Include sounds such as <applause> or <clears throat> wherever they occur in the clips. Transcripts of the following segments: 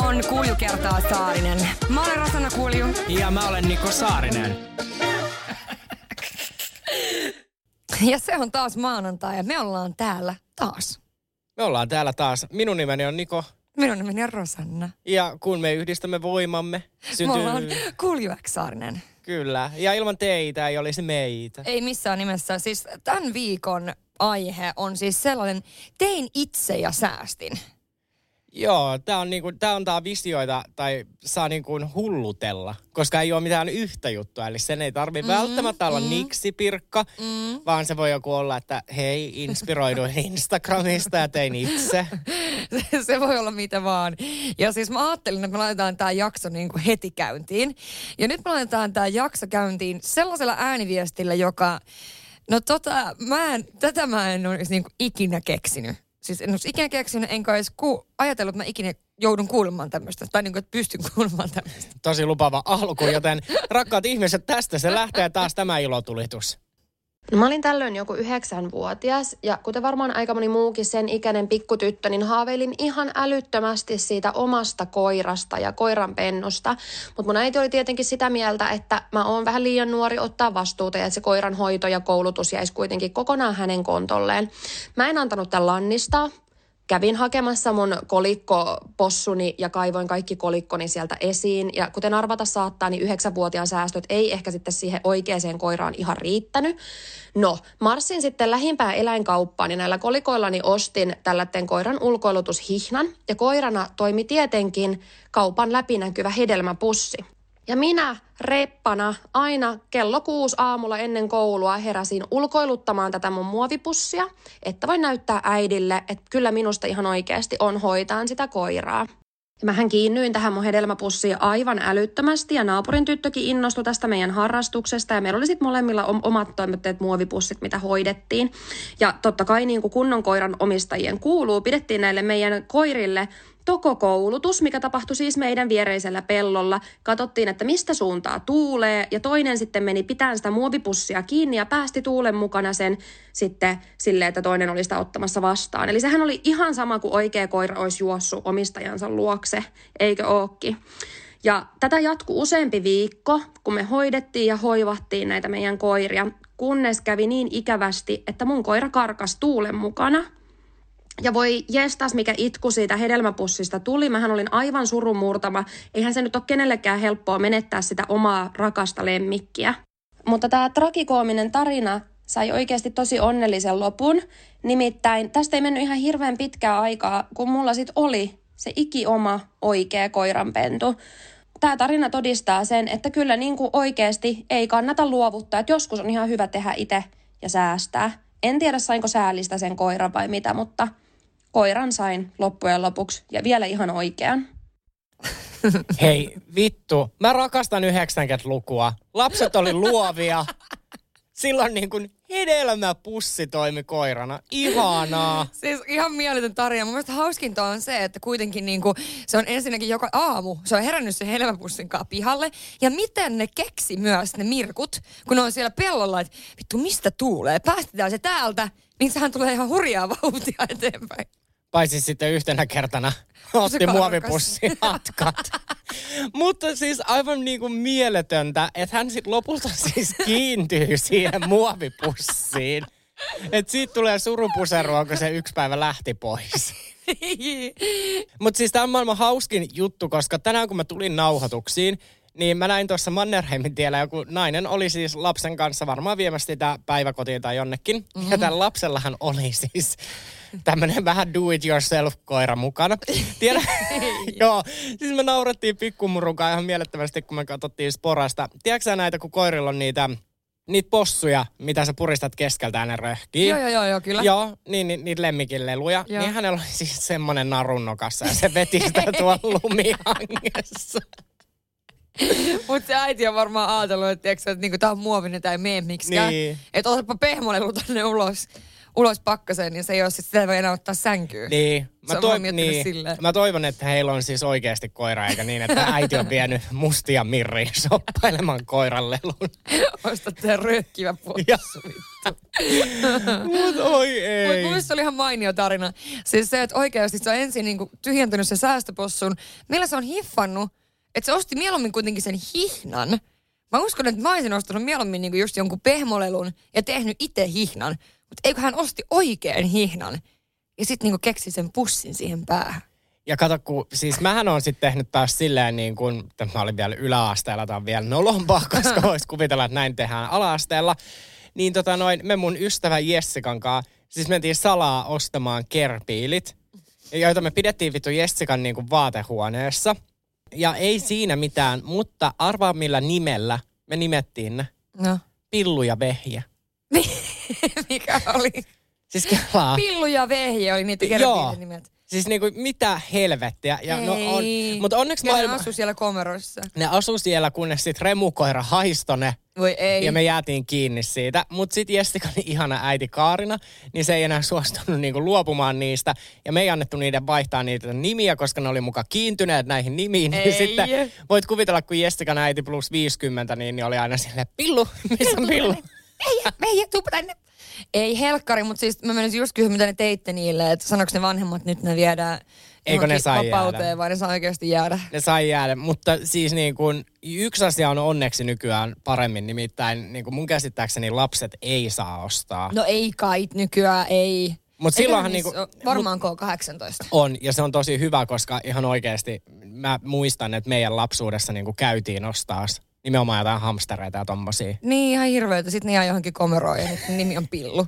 On Kulju kertaa Saarinen. Mä olen Rosanna Kulju. Ja mä olen Niko Saarinen. Ja se on taas maanantai ja me ollaan täällä taas. Me ollaan täällä taas. Minun nimeni on Niko. Minun nimeni on Rosanna. Ja kun me yhdistämme voimamme, syntyy... Me ollaan Kulju Saarinen. Kyllä. Ja ilman teitä ei olisi meitä. Ei missään nimessä. Siis tämän viikon aihe on siis sellainen, tein itse ja säästin. Joo, tää on, niinku, tää tää visioita tai saa niinku hullutella, koska ei ole mitään yhtä juttua. Eli sen ei tarvi mm, välttämättä olla mm, niksipirkka, mm. vaan se voi joku olla, että hei, inspiroiduin <laughs> Instagramista ja tein itse. <laughs> se, se voi olla mitä vaan. Ja siis mä ajattelin, että me laitetaan tämä jakso niin kuin heti käyntiin. Ja nyt me laitetaan tämä jakso käyntiin sellaisella ääniviestillä, joka... No tota, mä en, tätä mä en olisi niin kuin ikinä keksinyt siis en olisi ikinä keksinyt, enkä edes ku, ajatellut, että mä ikinä joudun kuulemaan tämmöistä. Tai niin kuin, että pystyn <laughs> kuulemaan tämmöistä. Tosi lupava alku, joten rakkaat ihmiset, tästä se lähtee taas tämä ilotulitus. Mä olin tällöin joku yhdeksänvuotias ja kuten varmaan aika moni muukin sen ikäinen pikkutyttö, niin haaveilin ihan älyttömästi siitä omasta koirasta ja koiran pennusta. Mutta mun äiti oli tietenkin sitä mieltä, että mä oon vähän liian nuori ottaa vastuuta ja että se koiran hoito ja koulutus jäisi kuitenkin kokonaan hänen kontolleen. Mä en antanut tämän lannistaa, kävin hakemassa mun kolikkopossuni ja kaivoin kaikki kolikkoni sieltä esiin. Ja kuten arvata saattaa, niin yhdeksänvuotiaan säästöt ei ehkä sitten siihen oikeaan koiraan ihan riittänyt. No, marssin sitten lähimpään eläinkauppaan ja näillä kolikoillani ostin tällaisen koiran ulkoilutushihnan. Ja koirana toimi tietenkin kaupan läpinäkyvä hedelmäpussi. Ja minä reppana aina kello kuusi aamulla ennen koulua heräsin ulkoiluttamaan tätä mun muovipussia, että voin näyttää äidille, että kyllä minusta ihan oikeasti on hoitaan sitä koiraa. Ja mähän kiinnyin tähän mun hedelmäpussiin aivan älyttömästi ja naapurin tyttökin innostui tästä meidän harrastuksesta ja meillä oli sitten molemmilla omat toimitteet muovipussit, mitä hoidettiin. Ja totta kai niin kuin kunnon koiran omistajien kuuluu, pidettiin näille meidän koirille tokokoulutus, mikä tapahtui siis meidän viereisellä pellolla. Katsottiin, että mistä suuntaa tuulee ja toinen sitten meni pitään sitä muovipussia kiinni ja päästi tuulen mukana sen sitten sille, että toinen oli sitä ottamassa vastaan. Eli sehän oli ihan sama kuin oikea koira olisi juossut omistajansa luokse, eikö ookin? Ja tätä jatkuu useampi viikko, kun me hoidettiin ja hoivattiin näitä meidän koiria, kunnes kävi niin ikävästi, että mun koira karkas tuulen mukana – ja voi jestas, mikä itku siitä hedelmäpussista tuli. Mähän olin aivan surumurtama. Eihän se nyt ole kenellekään helppoa menettää sitä omaa rakasta lemmikkiä. Mutta tämä tragikoominen tarina sai oikeasti tosi onnellisen lopun. Nimittäin tästä ei mennyt ihan hirveän pitkää aikaa, kun mulla sit oli se ikioma oikea koiranpentu. Tämä tarina todistaa sen, että kyllä niin kuin oikeasti ei kannata luovuttaa, että joskus on ihan hyvä tehdä itse ja säästää. En tiedä sainko säällistä sen koiran vai mitä, mutta koiran sain loppujen lopuksi ja vielä ihan oikean. <laughs> Hei, vittu. Mä rakastan 90-lukua. Lapset oli luovia. Silloin niin kuin hedelmäpussi toimi koirana. Ihanaa. Siis ihan mieletön tarina. Mun mielestä hauskinta on se, että kuitenkin niin kuin, se on ensinnäkin joka aamu, se on herännyt sen hedelmäpussin kanssa pihalle. Ja miten ne keksi myös ne mirkut, kun ne on siellä pellolla, että vittu mistä tuulee, päästetään se täältä, niin sehän tulee ihan hurjaa vauhtia eteenpäin. Paitsi sitten yhtenä kertana <laughs> otti muovipussi hatkat. <laughs> Mutta siis aivan niin kuin mieletöntä, että hän sitten lopulta <laughs> siis kiintyy siihen muovipussiin. Että siitä tulee surupuserua, kun se yksi päivä lähti pois. Mutta siis tämä on maailman hauskin juttu, koska tänään kun mä tulin nauhoituksiin, niin mä näin tuossa Mannerheimin tiellä joku nainen oli siis lapsen kanssa varmaan viemässä sitä päiväkotiin tai jonnekin. Mm-hmm. Ja tällä lapsellahan oli siis tämmönen vähän do it yourself koira mukana. Tiedä? <laughs> Joo, siis me naurettiin pikkumurukaan ihan mielettömästi, kun me katsottiin sporasta. Tiedätkö näitä, kun koirilla on niitä niitä possuja, mitä sä puristat keskeltä ne röhkiä. Joo, joo, joo, joo kyllä. Joo, niin, niin niitä lemmikin leluja. Joo. Niin hänellä oli siis semmonen narunnokassa ja se veti sitä tuolla <laughs> lumihangessa. <laughs> Mutta se äiti on varmaan ajatellut, että, tiiäksä, että niinku, on muovinen, tää ei mene miksikään. Niin. Että otapa pehmolelu tänne ulos, ulos pakkaseen, niin se ei ole sit, sitä voi enää ottaa sänkyyn. Niin. Se vaan miettinyt silleen. Mä toivon, että heillä on siis oikeasti koira, eikä niin, että äiti on vienyt mustia mirriin soppailemaan koiran lelun. <laughs> Ostatte röökkivä Ja. possu. <laughs> Mut oi ei. mun mielestä se oli ihan mainio tarina. Siis se, että oikeasti se on ensin niinku tyhjentänyt se säästöpossun. Millä se on hiffannut, että se osti mieluummin kuitenkin sen hihnan. Mä uskon, että mä olisin ostanut mieluummin niinku just jonkun pehmolelun ja tehnyt itse hihnan. Mutta eikö hän osti oikein hihnan ja sitten niinku keksi sen pussin siihen päähän. Ja kato, kun, siis mähän on sitten tehnyt taas silleen niin kuin, että mä olin vielä yläasteella, tai vielä nolompaa, koska <laughs> vois kuvitella, että näin tehdään alaasteella. Niin tota noin, me mun ystävä Jessikan kanssa, siis mentiin salaa ostamaan kerpiilit, joita me pidettiin vittu Jessikan niin kuin vaatehuoneessa. Ja ei siinä mitään, mutta arvaa millä nimellä me nimettiin ne. No. Pillu ja vehjä. <laughs> Mikä oli? Siis kelaa. Pillu ja vehje oli niitä kerran nimet. Siis niinku mitä helvettiä. Ja no on, mutta onneksi Ja ne maailma... asu siellä komeroissa. Ne asu siellä, kunnes sit remukoira haistoi ne. Voi ei. Ja me jäätiin kiinni siitä. Mutta sitten Jessikan ihana äiti Kaarina, niin se ei enää <laughs> suostunut niinku luopumaan niistä. Ja me ei annettu niiden vaihtaa niitä nimiä, koska ne oli muka kiintyneet näihin nimiin. Niin Ei. <laughs> sitten voit kuvitella, kun Jessikan äiti plus 50, niin, niin oli aina silleen, pillu, missä on pillu? <laughs> Meijä, Meijä, tuu tänne. Ei helkkari, mutta siis mä menisin just kysyä, mitä ne teitte niille, että sanoiko ne vanhemmat nyt ne viedään Eikö ne saa vapauteen jäädä? vai ne saa oikeasti jäädä? Ne sai jäädä, mutta siis niin kuin, yksi asia on onneksi nykyään paremmin, nimittäin niin kuin mun käsittääkseni lapset ei saa ostaa. No ei kai nykyään, ei. Mut Eikä silloinhan niinku- Varmaan K18. On, ja se on tosi hyvä, koska ihan oikeasti mä muistan, että meidän lapsuudessa niin kuin käytiin ostaa nimenomaan jotain hamstereita ja tommosia. Niin ihan hirveetä. Sitten ne jää johonkin komeroon ja nyt nimi on Pillu.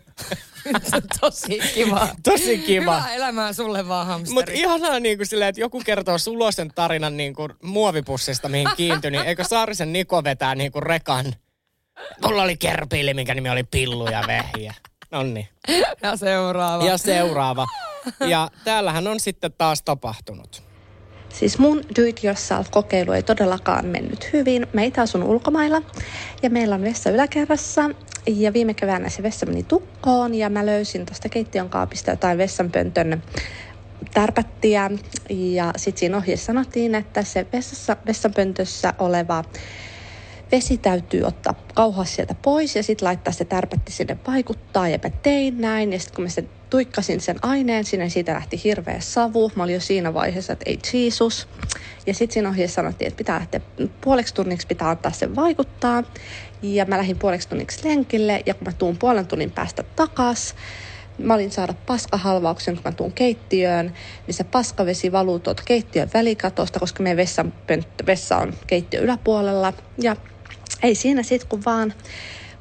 <laughs> Tosi kiva. Tosi kiva. Hyvää elämää sulle vaan hamsteri. Mutta ihanaa niin kuin silleen, että joku kertoo sulosen tarinan niin kuin muovipussista, mihin <laughs> kiintyi, niin eikö Saarisen Niko vetää niin kuin rekan? Mulla oli kerpiili, minkä nimi oli Pillu ja Vehjä. Nonni. Ja seuraava. Ja seuraava. Ja täällähän on sitten taas tapahtunut. Siis mun do-it-yourself-kokeilu ei todellakaan mennyt hyvin. Meitä asun ulkomailla ja meillä on vessa yläkerrassa. Ja viime keväänä se vessa meni tukkoon ja mä löysin tuosta keittiön kaapista jotain vessanpöntön tärpättiä. Ja sitten siinä ohjeessa sanottiin, että se vessassa, vessanpöntössä oleva vesi täytyy ottaa kauhas sieltä pois ja sitten laittaa se tärpätti sinne vaikuttaa ja mä tein näin ja sitten kun mä sen tuikkasin sen aineen, sinne siitä lähti hirveä savu. Mä olin jo siinä vaiheessa, että ei Jesus. Ja sitten siinä ohjeessa sanottiin, että pitää lähteä puoleksi tunniksi pitää antaa sen vaikuttaa. Ja mä lähdin puoleksi tunniksi lenkille ja kun mä tuun puolen tunnin päästä takas, Mä olin saada paskahalvauksen, kun mä tuun keittiöön, niin se paskavesi valuu tuolta keittiön välikatosta, koska meidän vessan, vessa on keittiön yläpuolella. Ja ei siinä sit, kun vaan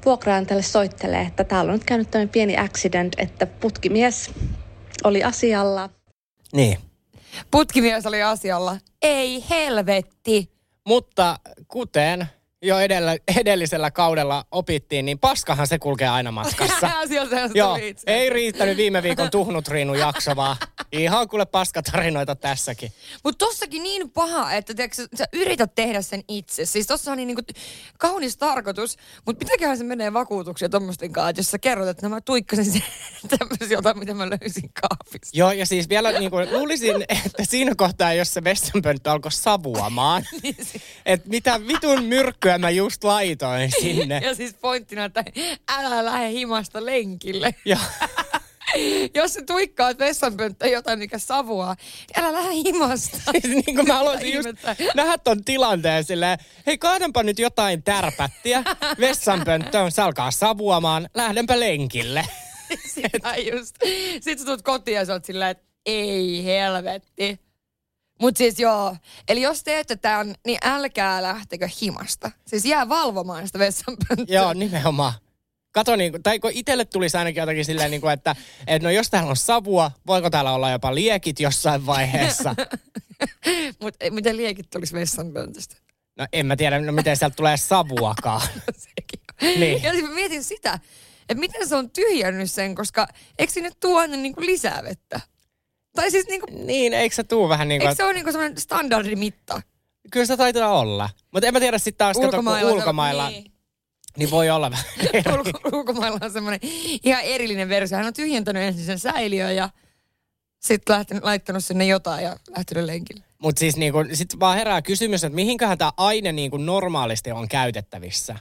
vuokraantajalle soittelee, että täällä on nyt käynyt tämmöinen pieni accident, että putkimies oli asialla. Niin. Putkimies oli asialla. Ei helvetti. Mutta kuten jo edellä, edellisellä kaudella opittiin, niin paskahan se kulkee aina matkassa. <laughs> Joo, ei riittänyt viime viikon tuhnutriinu jakso, vaan ihan kuule paskatarinoita tässäkin. Mutta tossakin niin paha, että tiedätkö, sä, yrität tehdä sen itse. Siis tossa on niin niinku kaunis tarkoitus, mutta mitäköhän se menee vakuutuksia tuommoisten kanssa, jos sä kerrot, että no mä tuikkasin <laughs> tämmöisiä jotain, mitä mä löysin kaapista. Joo, ja siis vielä niin kuin, luulisin, että siinä kohtaa, jos se vessanpönttö alkoi savuamaan, <laughs> Niin että mitä vitun myrkkyä mä just laitoin <laughs> sinne. Ja siis pointtina, että älä lähde himasta lenkille. Ja, <laughs> Jos sä tuikkaat vessanpönttä jotain, mikä savuaa, niin älä lähde himasta. <laughs> siis niin kuin mä haluaisin just nähdä ton tilanteen silleen, hei kaadanpa nyt jotain tärpättiä, vessanpönttöön, se alkaa savuamaan, lähdenpä lenkille. Sitä just. Sitten sä tulet kotiin ja sä oot silleen, että ei helvetti. Mut siis joo, eli jos teette tämän, niin älkää lähtekö himasta. Siis jää valvomaan sitä vessanpönttöä. Joo, nimenomaan. Kato, niin kuin, tai kun itselle tulisi ainakin jotakin silleen, niin kuin, että, että no jos täällä on savua, voiko täällä olla jopa liekit jossain vaiheessa? <laughs> Mut ei- miten liekit tulisi vessanpöntöstä? No en mä tiedä, no miten sieltä tulee savuakaan. <laughs> Sekin. Niin. Ja siis mietin sitä, että miten se on tyhjännyt sen, koska eikö sinne tuo aina niinku lisää vettä? Tai siis niinku, Niin, eikö se tuu vähän niin kuin, eikö se ole niinku semmoinen standardimitta? Kyllä se taitaa olla. Mutta en mä tiedä sitten taas, kato, kun Ulkomailla. ulkomailla, Niin. niin voi olla vähän. <laughs> Ulko, ulkomailla on semmoinen ihan erillinen versio. Hän on tyhjentänyt ensin sen säiliön ja sitten lähtenyt, laittanut sinne jotain ja lähtenyt lenkille. Mutta siis niinku, sit vaan herää kysymys, että mihinköhän tämä aine niinku normaalisti on käytettävissä.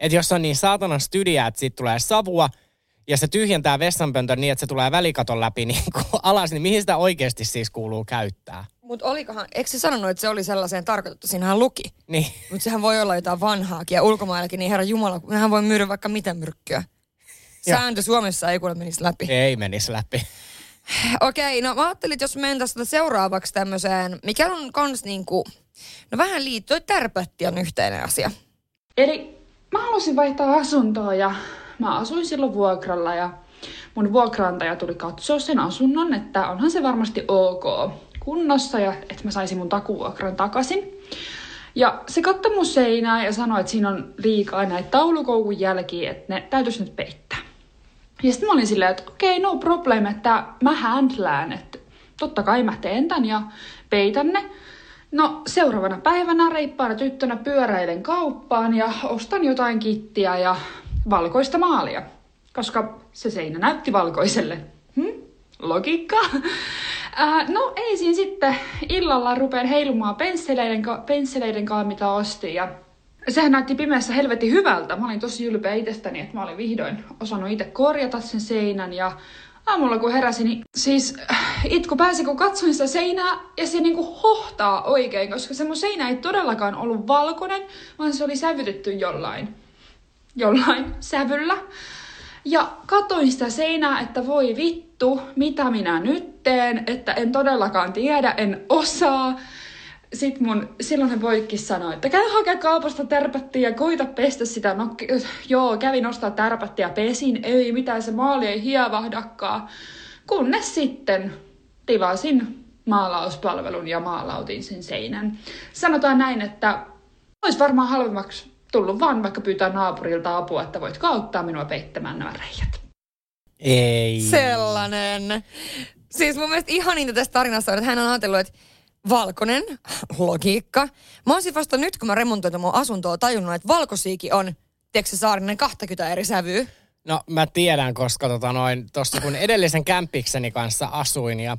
Että jos on niin saatana stydiä, että siitä tulee savua ja se tyhjentää vessanpöntön niin, että se tulee välikaton läpi <laughs> niinku alas, niin mihin sitä oikeasti siis kuuluu käyttää? Mutta olikohan, eikö se sanonut, että se oli sellaiseen tarkoitettu? Siinähän luki. Niin. Mutta sehän voi olla jotain vanhaakin ja ulkomaillakin, niin herra Jumala, mehän voi myydä vaikka mitä myrkkyä. Sääntö Suomessa ei kuule menisi läpi. Ei menisi läpi. <sighs> Okei, no mä ajattelin, että jos mentäisiin seuraavaksi tämmöiseen, mikä on kans niinku, no vähän liittyy, tärpätti on yhteinen asia. Eli mä halusin vaihtaa asuntoa ja mä asuin silloin vuokralla ja mun vuokraantaja tuli katsoa sen asunnon, että onhan se varmasti ok kunnossa ja että mä saisin mun takuvuokran takaisin. Ja se katsoi mun seinää ja sanoi, että siinä on liikaa näitä taulukoukun jälkiä, että ne täytyisi nyt peittää. Ja sitten mä olin silleen, että okei, okay, no problem, että mä handlään, että totta kai mä teen tän ja peitän ne. No seuraavana päivänä reippaana tyttönä pyöräilen kauppaan ja ostan jotain kittiä ja valkoista maalia, koska se seinä näytti valkoiselle. Hm? Logiikka. Äh, no ei siinä sitten illalla rupean heilumaan pensseleiden, ka- pensseleiden kanssa, mitä ostin ja sehän näytti pimeässä helvetin hyvältä. Mä olin tosi ylpeä itsestäni, että mä olin vihdoin osannut itse korjata sen seinän ja aamulla kun heräsin, niin siis äh, itku pääsi kun katsoin sitä seinää ja se niinku hohtaa oikein, koska se mun seinä ei todellakaan ollut valkoinen, vaan se oli sävytetty jollain, jollain sävyllä. Ja katoin sitä seinää, että voi vittu, mitä minä nyt teen, että en todellakaan tiedä, en osaa. Sitten mun silloinen poikki sanoi, että käy hakea kaupasta tärpättiä ja koita pestä sitä. No joo, kävin ostaa tärpättiä pesin. Ei mitään, se maali ei hievahdakaan. Kunnes sitten tilasin maalauspalvelun ja maalautin sen seinän. Sanotaan näin, että olisi varmaan halvemmaksi tullut vaan vaikka pyytää naapurilta apua, että voitko auttaa minua peittämään nämä reijät. Ei. Sellainen. Siis mun mielestä ihaninta tässä tarinassa on, että hän on ajatellut, että valkoinen, logiikka. Mä oon siis vasta nyt, kun mä remontoin mun asuntoa, tajunnut, että valkosiiki on, tiedätkö se Saarinen, 20 eri sävyä. No mä tiedän, koska tota noin, tossa kun edellisen kämpikseni kanssa asuin ja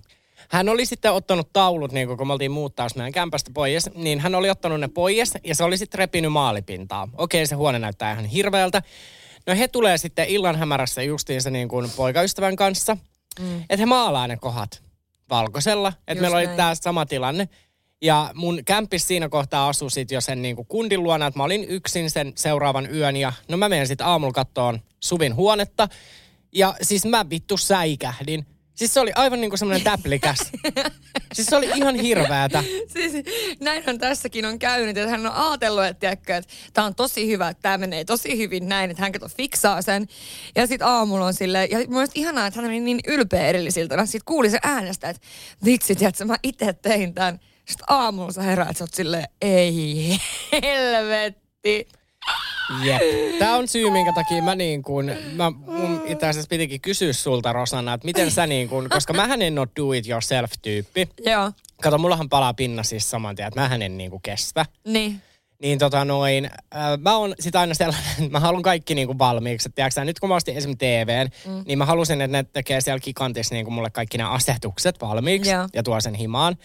hän oli sitten ottanut taulut, niin kun me oltiin muuttaa meidän kämpästä pois, niin hän oli ottanut ne pois ja se oli sitten repinyt maalipintaa. Okei, se huone näyttää ihan hirveältä. No he tulee sitten illan hämärässä justiinsa niin kuin poikaystävän kanssa, mm. että he maalaa ne kohdat valkoisella. Että meillä oli tämä sama tilanne. Ja mun kämppis siinä kohtaa asui sit jo sen niin kuin kundin luona, että mä olin yksin sen seuraavan yön. Ja no mä menen sitten aamulla kattoon Suvin huonetta. Ja siis mä vittu säikähdin. Siis se oli aivan niin kuin semmoinen täplikäs. siis se oli ihan hirveätä. Siis näinhän tässäkin on käynyt, että hän on ajatellut, että, tiedätkö, että tämä on tosi hyvä, että tämä menee tosi hyvin näin, että hän kato fiksaa sen. Ja sitten aamulla on silleen, ja mun ihanaa, että hän oli niin ylpeä edellisiltä. Sitten kuuli se äänestä, että vitsi, tiedätkö, mä itse tein tämän. Sitten aamulla sä heräät, sä oot silleen, ei helvetti. Jep. Tämä on syy, minkä takia mä niin kuin, mä, mun itse asiassa pitikin kysyä sulta Rosanna, että miten sä niin kuin, koska mähän en ole do it yourself tyyppi. Joo, Kato, mullahan palaa pinna siis saman tien, että mähän en niin kuin kestä. niin. Niin tota noin, äh, mä oon sit aina sellainen, että mä haluan kaikki niinku valmiiksi. Että tiedätkö, sä, nyt kun mä ostin esimerkiksi TVn, mm. niin mä halusin, että ne tekee siellä gigantissa niinku mulle kaikki nämä asetukset valmiiksi Joo. ja tuo sen himaan.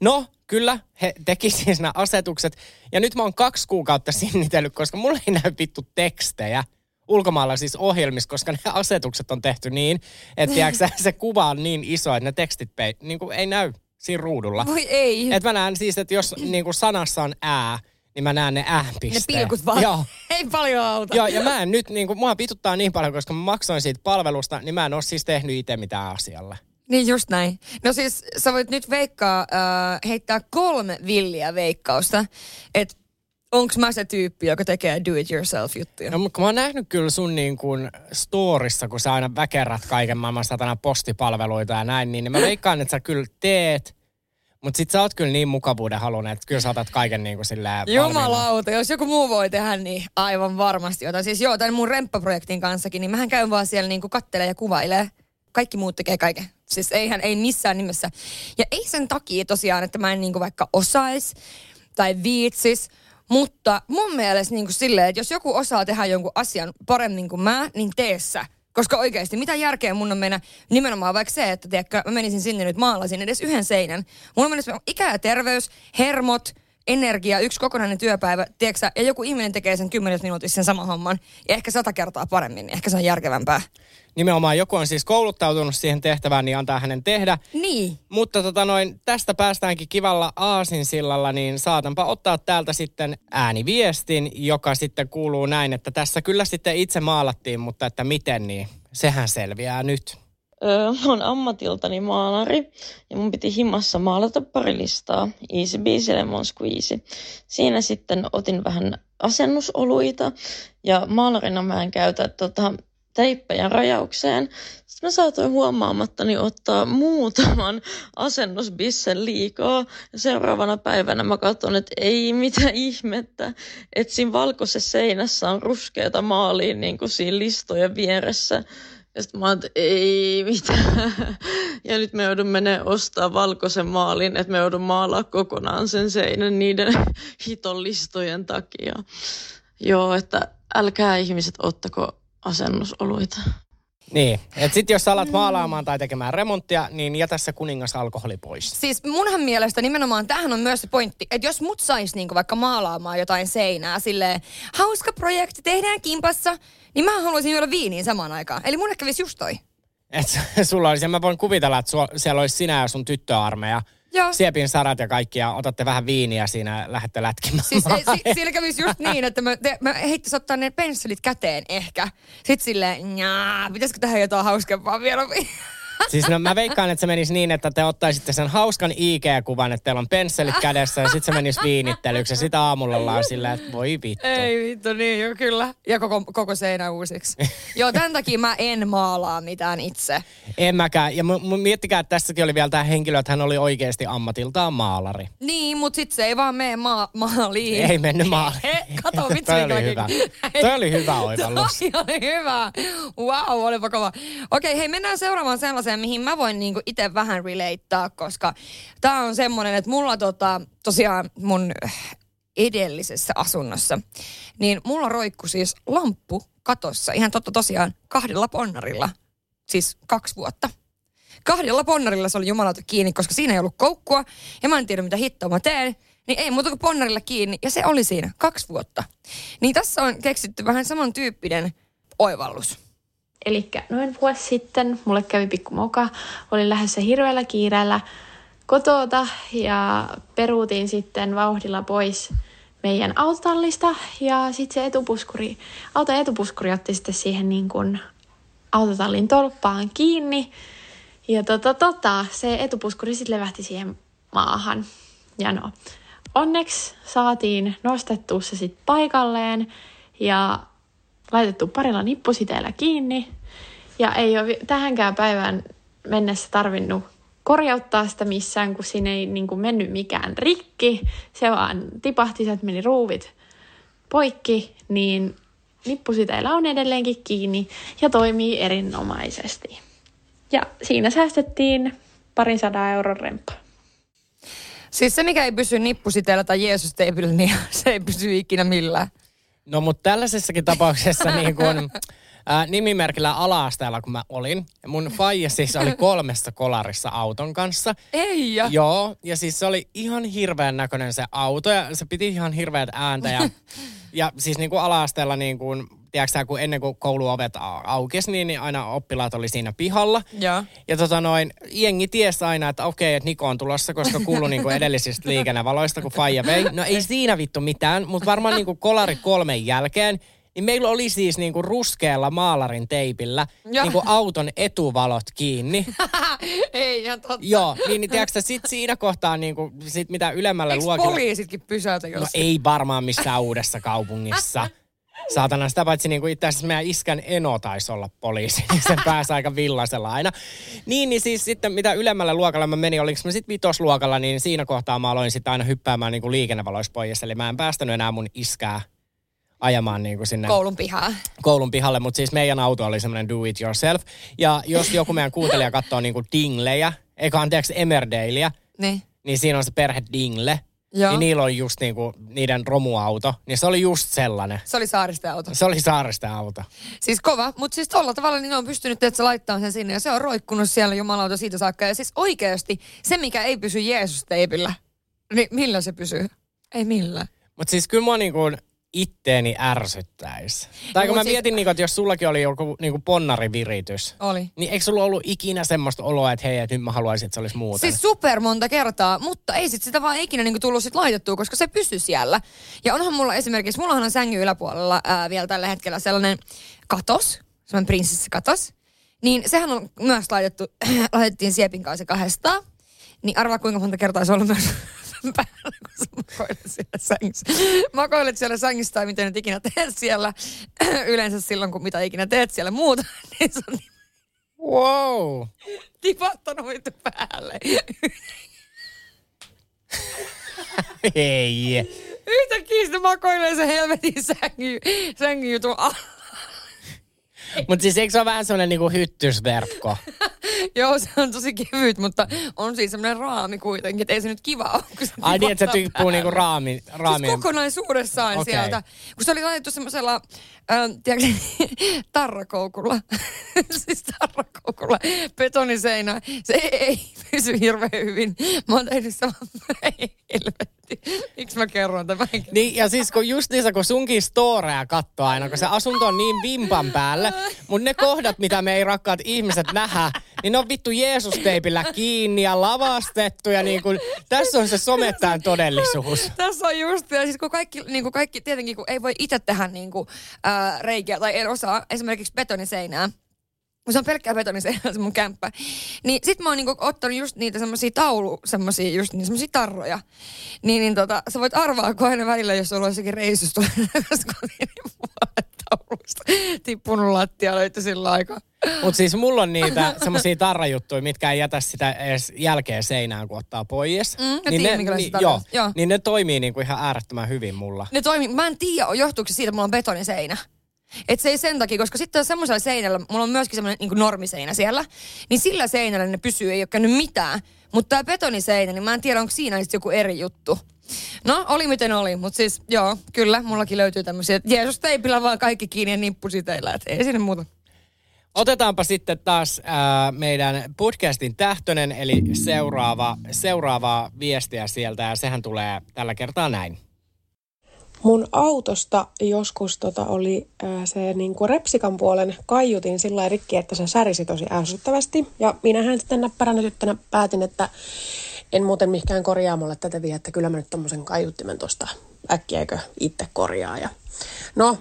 No, kyllä, he teki siis nämä asetukset. Ja nyt mä oon kaksi kuukautta sinnitellyt, koska mulla ei näy vittu tekstejä ulkomailla siis ohjelmissa, koska ne asetukset on tehty niin, että tiedätkö, sä, se kuva on niin iso, että ne tekstit pei, niin kuin ei näy siinä ruudulla. Voi ei. Et mä näen siis, että jos niin kuin sanassa on ää, niin mä näen ne ne ääpisteet. pilkut vaan. Joo. <laughs> ei paljon auta. Joo, ja mä en nyt, niin kuin, mua vituttaa niin paljon, koska mä maksoin siitä palvelusta, niin mä en ole siis tehnyt itse mitään asialle. Niin just näin. No siis sä voit nyt veikkaa, äh, heittää kolme villiä veikkausta, että onks mä se tyyppi, joka tekee do-it-yourself juttuja. No, mutta mä oon nähnyt kyllä sun niin kuin storissa, kun sä aina väkerät kaiken maailman satana postipalveluita ja näin, niin mä veikkaan, että sä kyllä teet, mutta sit sä oot kyllä niin mukavuuden halunnut, että kyllä sä otat kaiken niin kuin valmiina. Jumalauta, jos joku muu voi tehdä, niin aivan varmasti jotain. Siis joo, tämän mun remppaprojektin kanssakin, niin mähän käyn vaan siellä niinku kattelee ja kuvailee. Kaikki muut tekee kaiken. Siis eihän, ei missään nimessä. Ja ei sen takia tosiaan, että mä en niinku vaikka osais tai viitsis. Mutta mun mielestä niin kuin silleen, että jos joku osaa tehdä jonkun asian paremmin kuin mä, niin tee sä. Koska oikeasti, mitä järkeä mun on mennä nimenomaan vaikka se, että tiedätkö, mä menisin sinne nyt maalasin edes yhden seinän. Mun mielestä ikä ja terveys, hermot, energia, yksi kokonainen työpäivä, tiedätkö, ja joku ihminen tekee sen kymmenessä minuutissa sen saman homman, ja ehkä sata kertaa paremmin, ehkä se on järkevämpää. Nimenomaan joku on siis kouluttautunut siihen tehtävään, niin antaa hänen tehdä. Niin. Mutta tota noin, tästä päästäänkin kivalla aasinsillalla, niin saatanpa ottaa täältä sitten ääniviestin, joka sitten kuuluu näin, että tässä kyllä sitten itse maalattiin, mutta että miten, niin sehän selviää nyt. Öö, mä oon ammatiltani maalari ja mun piti himassa maalata pari listaa. Easy Beasy Lemon Squeezy. Siinä sitten otin vähän asennusoluita ja maalarina mä en käytä tota, teippejä rajaukseen. Sitten mä saatoin huomaamattani ottaa muutaman asennusbissen liikaa. Ja seuraavana päivänä mä katson, että ei mitä ihmettä. Että siinä valkoisessa seinässä on ruskeata maaliin niin kuin siinä listojen vieressä. Ja sitten mä että ei mitään. <laughs> Ja nyt me joudun menee ostaa valkoisen maalin, että me joudun maalaa kokonaan sen seinän niiden <laughs> hiton listojen takia. Joo, että älkää ihmiset ottako asennusoluita. Niin, että sitten jos sä alat maalaamaan tai tekemään remonttia, niin jätä se kuningas alkoholi pois. Siis munhan mielestä nimenomaan tähän on myös se pointti, että jos mut sais niinku vaikka maalaamaan jotain seinää silleen, hauska projekti, tehdään kimpassa, niin mä haluaisin juoda viiniin samaan aikaan. Eli mun kävisi just toi. Et <laughs> sulla olisi, ja mä voin kuvitella, että siellä olisi sinä ja sun tyttöarmeija. Joo. Siepin sarat ja kaikki ja otatte vähän viiniä siinä ja lähdette lätkimään. Siis ei, si, <laughs> siellä kävisi just niin, että mä, te, mä heittäisin ottaa ne pensselit käteen ehkä. Sitten silleen, pitäisikö tähän jotain hauskempaa vielä? Siis no, mä veikkaan, että se menisi niin, että te ottaisitte sen hauskan IG-kuvan, että teillä on pensselit kädessä ja sitten se menisi viinittelyksi ja sitten aamulla ollaan silleen, että voi vittu. Ei vittu, niin jo kyllä. Ja koko, koko seinä uusiksi. Joo, tämän takia mä en maalaa mitään itse. En mäkään. Ja m- m- miettikää, että tässäkin oli vielä tämä henkilö, että hän oli oikeasti ammatiltaan maalari. Niin, mutta sitten se ei vaan mene ma- maaliin. Ei mennyt maaliin. He, kato, vitsi. Toi oli hyvä. Toi oli hyvä oivallus. <laughs> Toi oli hyvä. Wow, olipa kova. Okei, hei mennään seuraavaan sellaiseen, mihin mä voin niinku itse vähän relateaa, koska tää on semmonen, että mulla tota, tosiaan mun edellisessä asunnossa, niin mulla roikku siis lamppu katossa, ihan totta tosiaan, kahdella ponnarilla, siis kaksi vuotta. Kahdella ponnarilla se oli jumalauta kiinni, koska siinä ei ollut koukkua, ja mä en tiedä mitä hittoa mä teen, niin ei muuta kuin ponnarilla kiinni, ja se oli siinä kaksi vuotta. Niin tässä on keksitty vähän samantyyppinen oivallus. Eli noin vuosi sitten mulle kävi pikku moka. Olin lähdössä hirveällä kiireellä kotota ja peruutin sitten vauhdilla pois meidän autotallista. Ja sitten se etupuskuri, auton etupuskuri otti sitten siihen niin kuin autotallin tolppaan kiinni. Ja tota, tota, se etupuskuri sitten levähti siihen maahan. Ja no, onneksi saatiin nostettua se sitten paikalleen ja laitettu parilla nippusiteellä kiinni. Ja ei ole tähänkään päivään mennessä tarvinnut korjauttaa sitä missään, kun siinä ei niin kuin mennyt mikään rikki. Se vaan tipahti, että meni ruuvit poikki, niin nippusiteillä on edelleenkin kiinni ja toimii erinomaisesti. Ja siinä säästettiin parin sadan euron remppa. Siis se, mikä ei pysy nippusiteellä tai Jeesus teipillä, niin <laughs> se ei pysy ikinä millään. No mutta tällaisessakin tapauksessa <laughs> niin kun, ää, nimimerkillä ala-asteella, kun mä olin, mun faija siis oli <laughs> kolmessa kolarissa auton kanssa. Ei ja. Joo, ja siis se oli ihan hirveän näköinen se auto ja se piti ihan hirveät ääntä ja, <laughs> ja siis niin kuin ala-asteella niin kuin, tiedätkö kun ennen kuin kouluovet au- aukesi, niin, niin aina oppilaat oli siinä pihalla. Joo. Ja tota noin, jengi tiesi aina, että okei, että Niko on tulossa, koska kuului niinku edellisistä liikennevaloista, kun Faija vei. No ei siinä vittu mitään, mutta varmaan niinku kolari kolmen jälkeen, niin meillä oli siis niinku ruskealla maalarin teipillä niinku auton etuvalot kiinni. <laughs> ei ihan totta. Joo, niin, niin tiedätkö, sit siinä kohtaa niinku, sit mitä ylemmällä Eikö luokilla... poliisitkin pysäytä No jossain? ei varmaan missään uudessa kaupungissa. Saatana, sitä paitsi niin kuin itse asiassa meidän iskän eno taisi olla poliisi, niin se pääsi aika villasella aina. Niin, niin siis sitten mitä ylemmällä luokalla mä menin, oliko mä sitten vitosluokalla, niin siinä kohtaa mä aloin sitten aina hyppäämään niin kuin liikennevaloissa pois. Eli mä en päästänyt enää mun iskää ajamaan niin kuin sinne Koulun pihaa. koulun pihalle, mutta siis meidän auto oli semmoinen do it yourself. Ja jos joku meidän kuuntelija katsoo niin kuin dinglejä, eikä anteeksi Emmerdaleä, Niin. niin siinä on se perhe Dingle. Joo. niin niillä on just niinku niiden romuauto, niin se oli just sellainen. Se oli saaristoauto. Se oli saarista auto. Siis kova, mutta siis tolla tavalla niin ne on pystynyt että se laittaa sen sinne ja se on roikkunut siellä jumalauta siitä saakka. Ja siis oikeasti se, mikä ei pysy Jeesus-teipillä, niin millä se pysyy? Ei millään. Mutta siis kyllä mua niinku itteeni ärsyttäisi. Tai No, kun mä siis- mietin, niinku, että jos sullakin oli joku niinku ponnariviritys, Oli. niin eikö sulla ollut ikinä semmoista oloa, että hei, että nyt mä haluaisin, että se olisi muuten? Siis super monta kertaa, mutta ei sit sitä vaan ikinä niinku tullut sit laitettua, koska se pysyy siellä. Ja onhan mulla esimerkiksi, mullahan on sängyn yläpuolella ää, vielä tällä hetkellä sellainen katos, sellainen prinsessikatos. Niin sehän on myös laitettu, <clears throat> laitettiin Siepin kanssa kahdestaan. Niin arvaa kuinka monta kertaa se on ollut myös <laughs> <laughs> päällä, kun sä makoilet siellä sängyssä. Makoilet siellä sängyssä tai miten nyt ikinä teet siellä. <clears throat> Yleensä silloin, kun mitä ikinä teet siellä muuta, <laughs> niin se on Wow! tipahtanut vittu päälle. Ei. Yhtäkkiä sitten makoilee se helvetin sängy, sängyn jutun alla. <laughs> Mutta siis eikö se ole vähän semmoinen niinku hyttysverkko? <laughs> Joo, se on tosi kevyt, mutta on siis semmoinen raami kuitenkin, että ei se nyt kiva ole. kun se Ai niin, että se päälle. niinku raami, raamien... Siis kokonaisuudessaan Okei. sieltä. Kun se oli laitettu semmoisella, äh, tiedätkö, <laughs> tarrakoukulla. siis tarrakoukulla. Betoniseinä. Se ei, ei pysy hirveän hyvin. Mä oon tehnyt saman ei helvetti. <laughs> Miksi mä kerron tämän? Niin, ja siis kun just niissä, kun sunkin storeja katsoo aina, kun se asunto on niin vimpan päällä, mutta ne kohdat, mitä me ei rakkaat ihmiset nähdä, niin ne on vittu Jeesus-teipillä kiinni ja lavastettu ja niin kuin, tässä on se somettajan todellisuus. Tässä on just, ja siis kun kaikki, niin kuin kaikki tietenkin, kun ei voi itse tehdä niin kuin, ää, reikiä, tai en osaa esimerkiksi betoniseinää, kun se on pelkkää betoniseinää <laughs> se mun kämppä, niin sit mä oon niinku ottanut just niitä semmosia taulu, semmosia just niin semmosia tarroja. Niin, niin tota, sä voit arvaa, kun aina välillä, jos sulla on jossakin takaisin <laughs> kotiin, niin taulusta tippunut lattia löytyi sillä aikaa. Mutta siis mulla on niitä semmoisia tarrajuttuja, mitkä ei jätä sitä edes jälkeen seinään, kun ottaa pois. Mm, niin, tiedän, ne, niin, joo, Joo. niin ne toimii niinku ihan äärettömän hyvin mulla. Ne toimii, mä en tiedä, johtuuko se siitä, että mulla on betoniseinä. Et se ei sen takia, koska sitten semmoisella seinällä, mulla on myöskin semmoinen niin normiseinä siellä, niin sillä seinällä ne pysyy, ei ole käynyt mitään. Mutta tämä betoniseinä, niin mä en tiedä, onko siinä sitten joku eri juttu. No, oli miten oli, mutta siis joo, kyllä, mullakin löytyy tämmöisiä, että Jeesus teipillä vaan kaikki kiinni ja nippusiteillä, että ei sinne muuta. Otetaanpa sitten taas äh, meidän podcastin tähtönen, eli seuraava, seuraava viestiä sieltä, ja sehän tulee tällä kertaa näin. Mun autosta joskus tota oli ää, se niinku repsikan puolen kaiutin sillä rikki, että se särisi tosi ärsyttävästi. Ja minähän sitten näppäränä tyttönä päätin, että en muuten mihinkään korjaamolle tätä vie, että kyllä mä nyt tommosen kaiuttimen tuosta äkkiäkö itse korjaa. Ja no,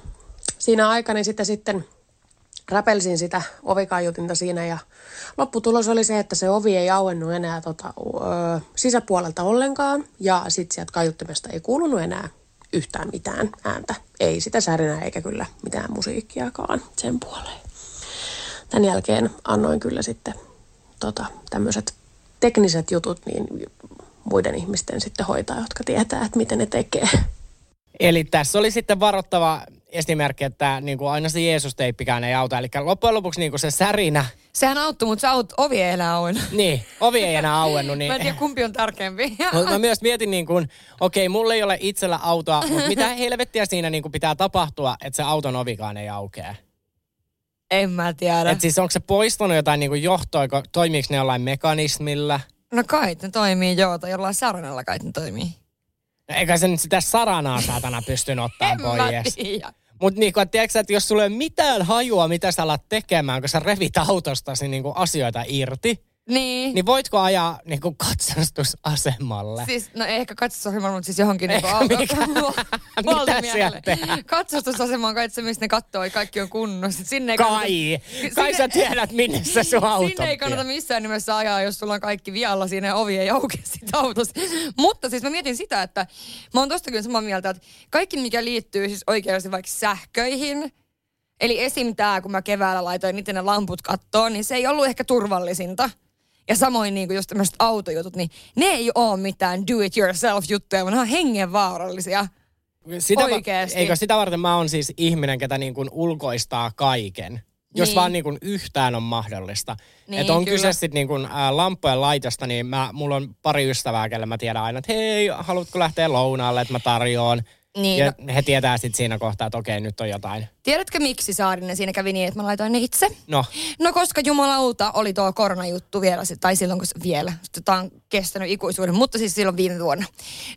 siinä aikani sitten sitten räpelsin sitä ovikaiutinta siinä ja lopputulos oli se, että se ovi ei auennut enää tota, ö, sisäpuolelta ollenkaan ja sitten sieltä kaiuttimesta ei kuulunut enää yhtään mitään ääntä. Ei sitä särinää eikä kyllä mitään musiikkiakaan sen puoleen. Tämän jälkeen annoin kyllä sitten tota, tämmöiset tekniset jutut niin muiden ihmisten sitten hoitaa, jotka tietää, että miten ne tekee. Eli tässä oli sitten varoittava esimerkki, että niin kuin aina se Jeesus-teippikään ei auta. Eli loppujen lopuksi niin kuin se särinä, Sehän auttoi, mutta se aut, ovi ei enää auennut. niin, ovi ei enää auennut. Niin, Mä en tiedä, kumpi on tärkeämpi. <laughs> Mutta mä myös mietin niin kuin, okei, mulla ei ole itsellä autoa, mutta mitä <laughs> helvettiä siinä niin kuin pitää tapahtua, että se auton ovikaan ei aukea? En mä tiedä. Et siis onko se poistanut jotain niin kuin johtoa, ko- toimiiko ne jollain mekanismilla? No kai ne toimii joo, tai jollain saranalla kai ne toimii. No, eikä se nyt sitä saranaa saatana pystynyt ottaa <laughs> En mä pois. tiedä. Mutta niinku, tiedätkö, että jos sulla ei ole mitään hajua, mitä sä alat tekemään, kun sä revit autostasi niinku asioita irti, Niin. niin voitko ajaa niinku katsastusasemalle? Siis, no ei ehkä katsastusasemalla, mutta siis johonkin niinku auto. mikä- <laughs> Mitä Valtamiehelle. siellä tehdään? Katsastusasemaan kai se, mistä ne katsoo, että kaikki on kunnossa. Sinne ei kannata- Kai. Kai Sinne- sä tiedät, minne se sun auto Sinne ei kannata missään nimessä ajaa, jos sulla on kaikki vialla siinä ja ovi ei aukea <laughs> siitä autosta. Mutta siis mä mietin sitä, että mä oon tosta kyllä samaa mieltä, että kaikki mikä liittyy siis oikeasti vaikka sähköihin, eli esim. tää, kun mä keväällä laitoin niitä ne lamput kattoon, niin se ei ollut ehkä turvallisinta. Ja samoin niin kuin just tämmöiset autojutut, niin ne ei ole mitään do-it-yourself-juttuja, vaan ne on hengenvaarallisia. Sitä, Oikeesti. Eikö sitä varten mä oon siis ihminen, ketä niin kuin ulkoistaa kaiken. jos Niin. vaan niin kuin yhtään on mahdollista. Niin, että on kyllä. kyse sitten niin kuin, ä, lamppujen laitosta, niin mä, mulla on pari ystävää, kelle mä tiedän aina, että hei, haluatko lähteä lounaalle, että mä tarjoan. Niin, ja he tietää sitten siinä kohtaa, että okei, nyt on jotain. Tiedätkö miksi Saarinen siinä kävi niin, että mä laitoin ne itse? No, No koska jumalauta oli tuo koronajuttu vielä, tai silloin kun se vielä, tämä on kestänyt ikuisuuden, mutta siis silloin viime vuonna.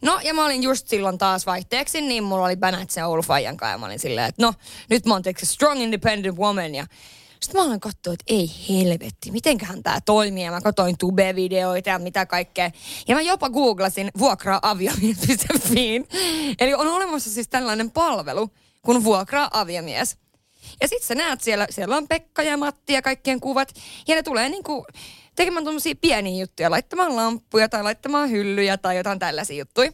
No ja mä olin just silloin taas vaihteeksi, niin mulla oli bänät se Oulu Fajan kanssa ja mä olin silleen, että no nyt mä oon strong independent woman ja sitten mä aloin katsoa, että ei helvetti, mitenköhän tämä toimii. Ja mä katsoin tube-videoita ja mitä kaikkea. Ja mä jopa googlasin vuokraa aviomies.fiin. Eli on olemassa siis tällainen palvelu, kun vuokraa aviomies. Ja sit sä näet siellä, siellä on Pekka ja Matti ja kaikkien kuvat. Ja ne tulee niinku tekemään tuommoisia pieniä juttuja, laittamaan lamppuja tai laittamaan hyllyjä tai jotain tällaisia juttuja.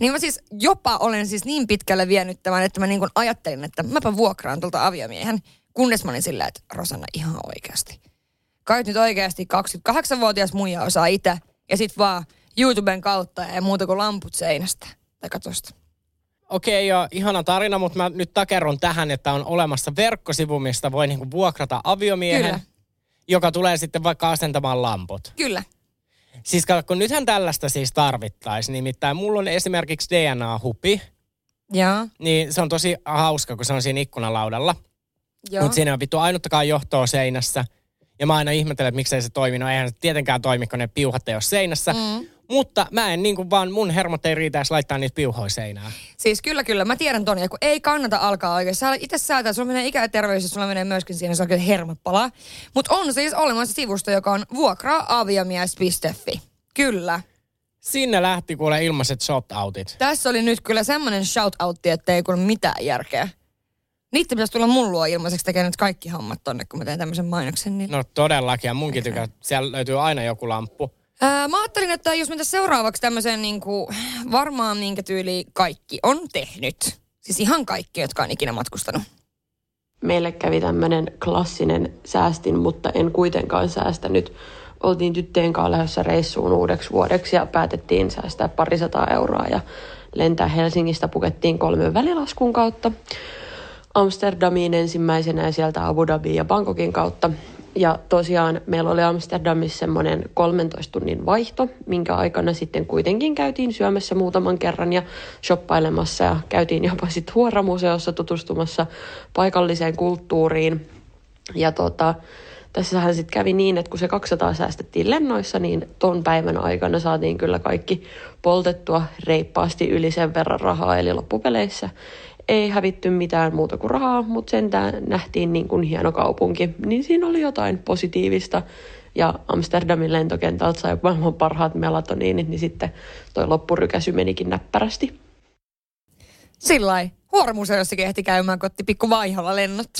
Niin mä siis jopa olen siis niin pitkälle vienyt tämän, että mä niinku ajattelin, että mäpä vuokraan tuolta aviomiehen. Kunnes mä olin silleen, että Rosanna ihan oikeasti. Kai nyt oikeasti 28-vuotias muija osaa itse ja sit vaan YouTuben kautta ja ei muuta kuin lamput seinästä tai katosta. okei okay, jo, ihana tarina, mutta mä nyt takerron tähän, että on olemassa verkkosivu, mistä voi niinku vuokrata aviomiehen, Kyllä. joka tulee sitten vaikka asentamaan lamput. Kyllä. Siis kato, kun nythän tällaista siis tarvittaisiin, nimittäin mulla on esimerkiksi DNA-hupi, Joo. niin se on tosi hauska, kun se on siinä ikkunalaudalla. Mutta siinä ole vittu ainuttakaan johtoa seinässä. Ja mä aina ihmettelen, että miksei se toimi. No eihän se tietenkään toimi, kun ne piuhat ei ole seinässä. Mm. Mutta mä en niin kuin vaan, mun hermot ei riitä edes laittaa niitä piuhoja seinään. Siis kyllä, kyllä. Mä tiedän ton, ja kun ei kannata alkaa oikein. Sä itse säätää, sulla menee ja terveys, ja sulla menee myöskin siinä, se oikein hermot palaa. Mutta on siis olemassa sivusto, joka on vuokraaaviomies.fi. Kyllä. Sinne lähti kuule ilmaiset shot-outit. Tässä oli nyt kyllä semmoinen shout-outti, että ei kuule mitään järkeä. Niitä pitäisi tulla mun luo ilmaiseksi tekemään nyt kaikki hommat tonne, kun mä teen tämmöisen mainoksen. Niin. No todellakin, ja munkin tykkää. Siellä löytyy aina joku lamppu. Ää, mä ajattelin, että jos mentä seuraavaksi tämmöiseen niin kuin, varmaan minkä tyyli kaikki on tehnyt. Siis ihan kaikki, jotka on ikinä matkustanut. Meille kävi tämmöinen klassinen säästin, mutta en kuitenkaan säästänyt. Oltiin tyttöjen kanssa lähdössä reissuun uudeksi vuodeksi ja päätettiin säästää parisataa euroa ja lentää Helsingistä pukettiin kolmen välilaskun kautta. Amsterdamiin ensimmäisenä ja sieltä Abu Dhabiin ja Bangkokin kautta. Ja tosiaan meillä oli Amsterdamissa semmoinen 13 tunnin vaihto, minkä aikana sitten kuitenkin käytiin syömässä muutaman kerran ja shoppailemassa ja käytiin jopa sitten Huoramuseossa tutustumassa paikalliseen kulttuuriin. Ja tota, tässähän sitten kävi niin, että kun se 200 säästettiin lennoissa, niin ton päivän aikana saatiin kyllä kaikki poltettua reippaasti yli sen verran rahaa, eli loppupeleissä ei hävitty mitään muuta kuin rahaa, mutta sentään nähtiin niin kuin hieno kaupunki, niin siinä oli jotain positiivista. Ja Amsterdamin lentokentältä sai maailman parhaat melatoniinit, niin sitten toi loppurykäsy menikin näppärästi. Sillä lailla. Huoromuseossakin ehti käymään, kun otti pikku vaihalla lennot.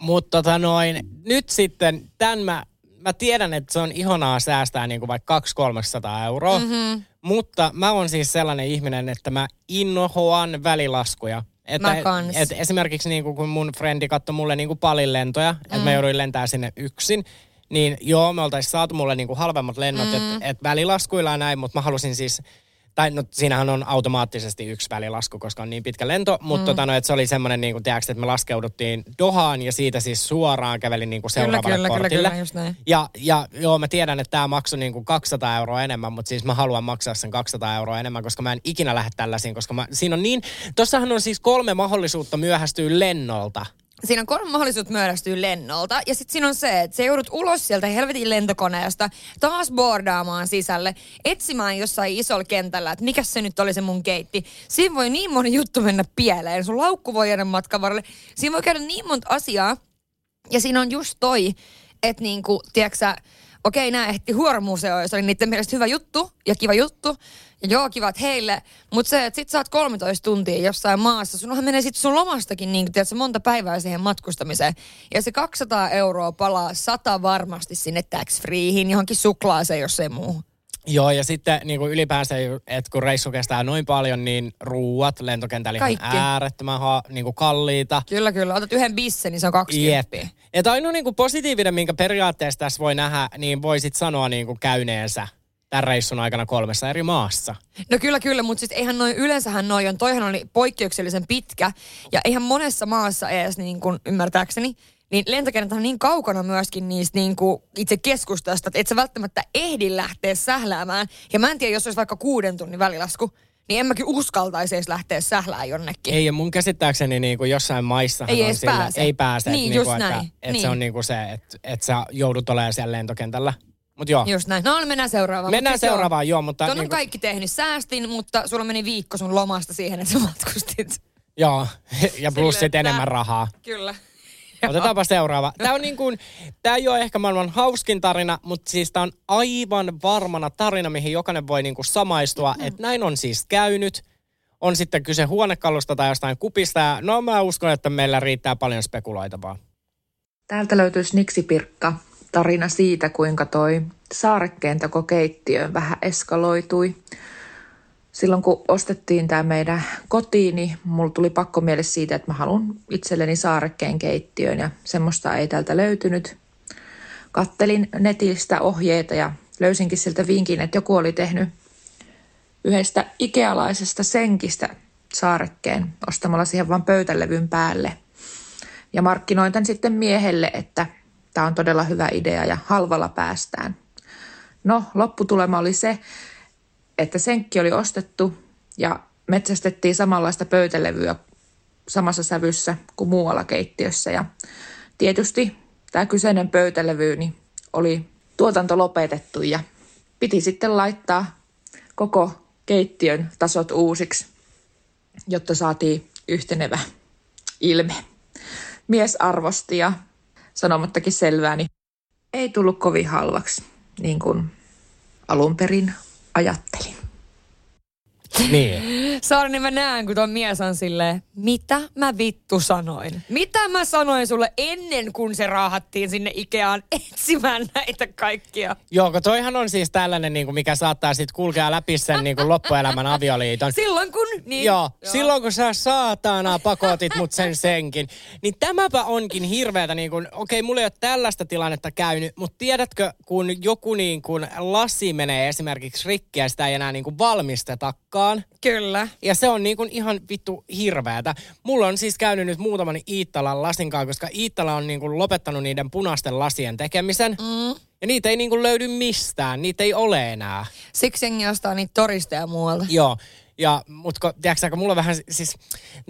Mutta tota noin, nyt sitten tämän mä, mä tiedän, että se on ihanaa säästää niin kuin vaikka 200-300 euroa. Mhm. Mutta mä oon siis sellainen ihminen, että mä inhoan välilaskuja. Että Mä kans. et esimerkiksi niin kuin kun mun frendi katsoi mulle niin kuin palin lentoja, mm. että mä jouduin lentää sinne yksin, niin joo, me oltaisiin saatu mulle niin kuin halvemmat lennot, mm. että et välilaskuilla ja näin, mutta mä halusin siis, tai no siinähän on automaattisesti yksi välilasku, koska on niin pitkä lento, mutta mm. tota, no, että se oli semmoinen, niin kuin, tiedätkö, että me laskeuduttiin Dohaan ja siitä siis suoraan kävelin niin kuin Kyllä, seuraavalle kyllä, kyllä, kortille. kyllä, just näin. Ja, ja joo, mä tiedän, että tämä maksoi niin kuin 200 euroa enemmän, mutta siis mä haluan maksaa sen 200 euroa enemmän, koska mä en ikinä lähde tällaisiin, koska mä, siinä on niin, tossahan on siis kolme mahdollisuutta myöhästyä lennolta. Siinä on kolme mahdollisuutta myöhästyä lennolta. Ja sitten siinä on se, että sä joudut ulos sieltä helvetin lentokoneesta, taas boardaamaan sisälle, etsimään jossain isolla kentällä, että mikä se nyt oli se mun keitti. Siinä voi niin moni juttu mennä pieleen. Sun laukku voi jäädä matkan varrelle. Siinä voi käydä niin monta asiaa. Ja siinä on just toi, että niinku, tiedätkö okei, nämä ehti huoromuseoon, se oli niiden mielestä hyvä juttu ja kiva juttu. Ja joo, kivat heille. Mutta se, että sit sä oot 13 tuntia jossain maassa, sunhan menee sit sun lomastakin niin, tiedätkö, monta päivää siihen matkustamiseen. Ja se 200 euroa palaa sata varmasti sinne tax freehin, johonkin suklaaseen, jos ei muu. Joo, ja sitten niin kuin ylipäänsä, että kun reissu kestää noin paljon, niin ruuat lentokentällä ihan Kaikki. äärettömän ha, niin kuin kalliita. Kyllä, kyllä. Otat yhden bissen, niin se on 20. Jep. Että ainoa niin kuin positiivinen, minkä periaatteessa tässä voi nähdä, niin voisit sanoa niin kuin käyneensä tämän reissun aikana kolmessa eri maassa. No kyllä, kyllä, mutta siis eihän noin, yleensähän noin on, toihan oli poikkeuksellisen pitkä, ja eihän monessa maassa edes niin kuin, ymmärtääkseni, niin lentokentät on niin kaukana myöskin niistä niin kuin itse keskustasta, että et sä välttämättä ehdi lähteä sähläämään. Ja mä en tiedä, jos olisi vaikka kuuden tunnin välilasku, niin en mäkin uskaltaisi edes lähteä sählään jonnekin. Ei, ja mun käsittääkseni niin kuin jossain maissa Ei edes pääse. ei pääse. Niin, että, just niin kuin, näin. Että, että Niin. se on niin kuin se, että, että sä joudut olemaan siellä lentokentällä. Mutta joo, Just näin. No mennään seuraavaan. mennään Mut siis seuraavaan, joo, mutta... Ton on niin kuin, kaikki tehnyt. Säästin, mutta sulla meni viikko sun lomasta siihen, että sä matkustit. joo, <laughs> ja plus Silleen, sit enemmän rahaa. Kyllä. Otetaanpa seuraava. Tämä on niin kuin, tämä ei ole ehkä maailman hauskin tarina, mutta siis tämä on aivan varmana tarina, mihin jokainen voi niin kuin samaistua, Mm. että näin on siis käynyt. On sitten kyse huonekalusta tai jostain kupista. Ja no mä uskon, että meillä riittää paljon spekuloitavaa. Täältä löytyy Sniksipirkka. Tarina siitä, kuinka toi saarekkeentakokeittiö vähän eskaloitui. Silloin kun ostettiin tämä meidän kotiin, niin mulla tuli pakko miele siitä, että mä haluan itselleni saarekkeen keittiön ja semmoista ei täältä löytynyt. Kattelin netistä ohjeita ja löysinkin sieltä vinkin, että joku oli tehnyt yhdestä ikealaisesta senkistä saarekkeen ostamalla siihen vain pöytälevyn päälle. Ja markkinoin tämän sitten miehelle, että tämä on todella hyvä idea ja halvalla päästään. No, lopputulema oli se, että senkki oli ostettu ja metsästettiin samanlaista pöytälevyä samassa sävyssä kuin muualla keittiössä. Ja tietysti tämä kyseinen pöytälevy niin oli tuotanto lopetettu ja piti sitten laittaa koko keittiön tasot uusiksi, jotta saatiin yhtenevä ilme. Mies arvosti ja sanomattakin selvää, niin ei tullut kovin halvaksi, niin kuin alun perin ajattelin. Niin. Saari, niin mä näen, kun tuon mies on silleen, mitä mä vittu sanoin? Mitä mä sanoin sulle ennen kuin se raahattiin sinne Ikeaan etsimään näitä kaikkia? Joo, kun toihan on siis tällainen, niin kuin mikä saattaa sitten kulkea läpi sen niin kuin loppuelämän avioliiton. Silloin kun... Niin, Joo, silloin kun sä saatana pakotit mut sen senkin. Niin tämäpä onkin hirveätä, niin kun, okei, mulla ei ole tällaista tilannetta käynyt, mutta tiedätkö, kun joku niin kun lasi menee esimerkiksi rikki ja sitä ei enää niin kun valmistetakaan. Kyllä. Ja se on niin kun ihan vittu hirveätä. Mulla on siis käynyt nyt muutaman Iittalan lasinkaan, koska Iittala on niin kun lopettanut niiden punaisten lasien tekemisen. Mm. Ja niitä ei niin kun löydy mistään, niitä ei ole enää. Siksi jengi ostaa niitä toristeja muualta. Joo. Ja, mutta tiedätkö, mulla vähän, siis,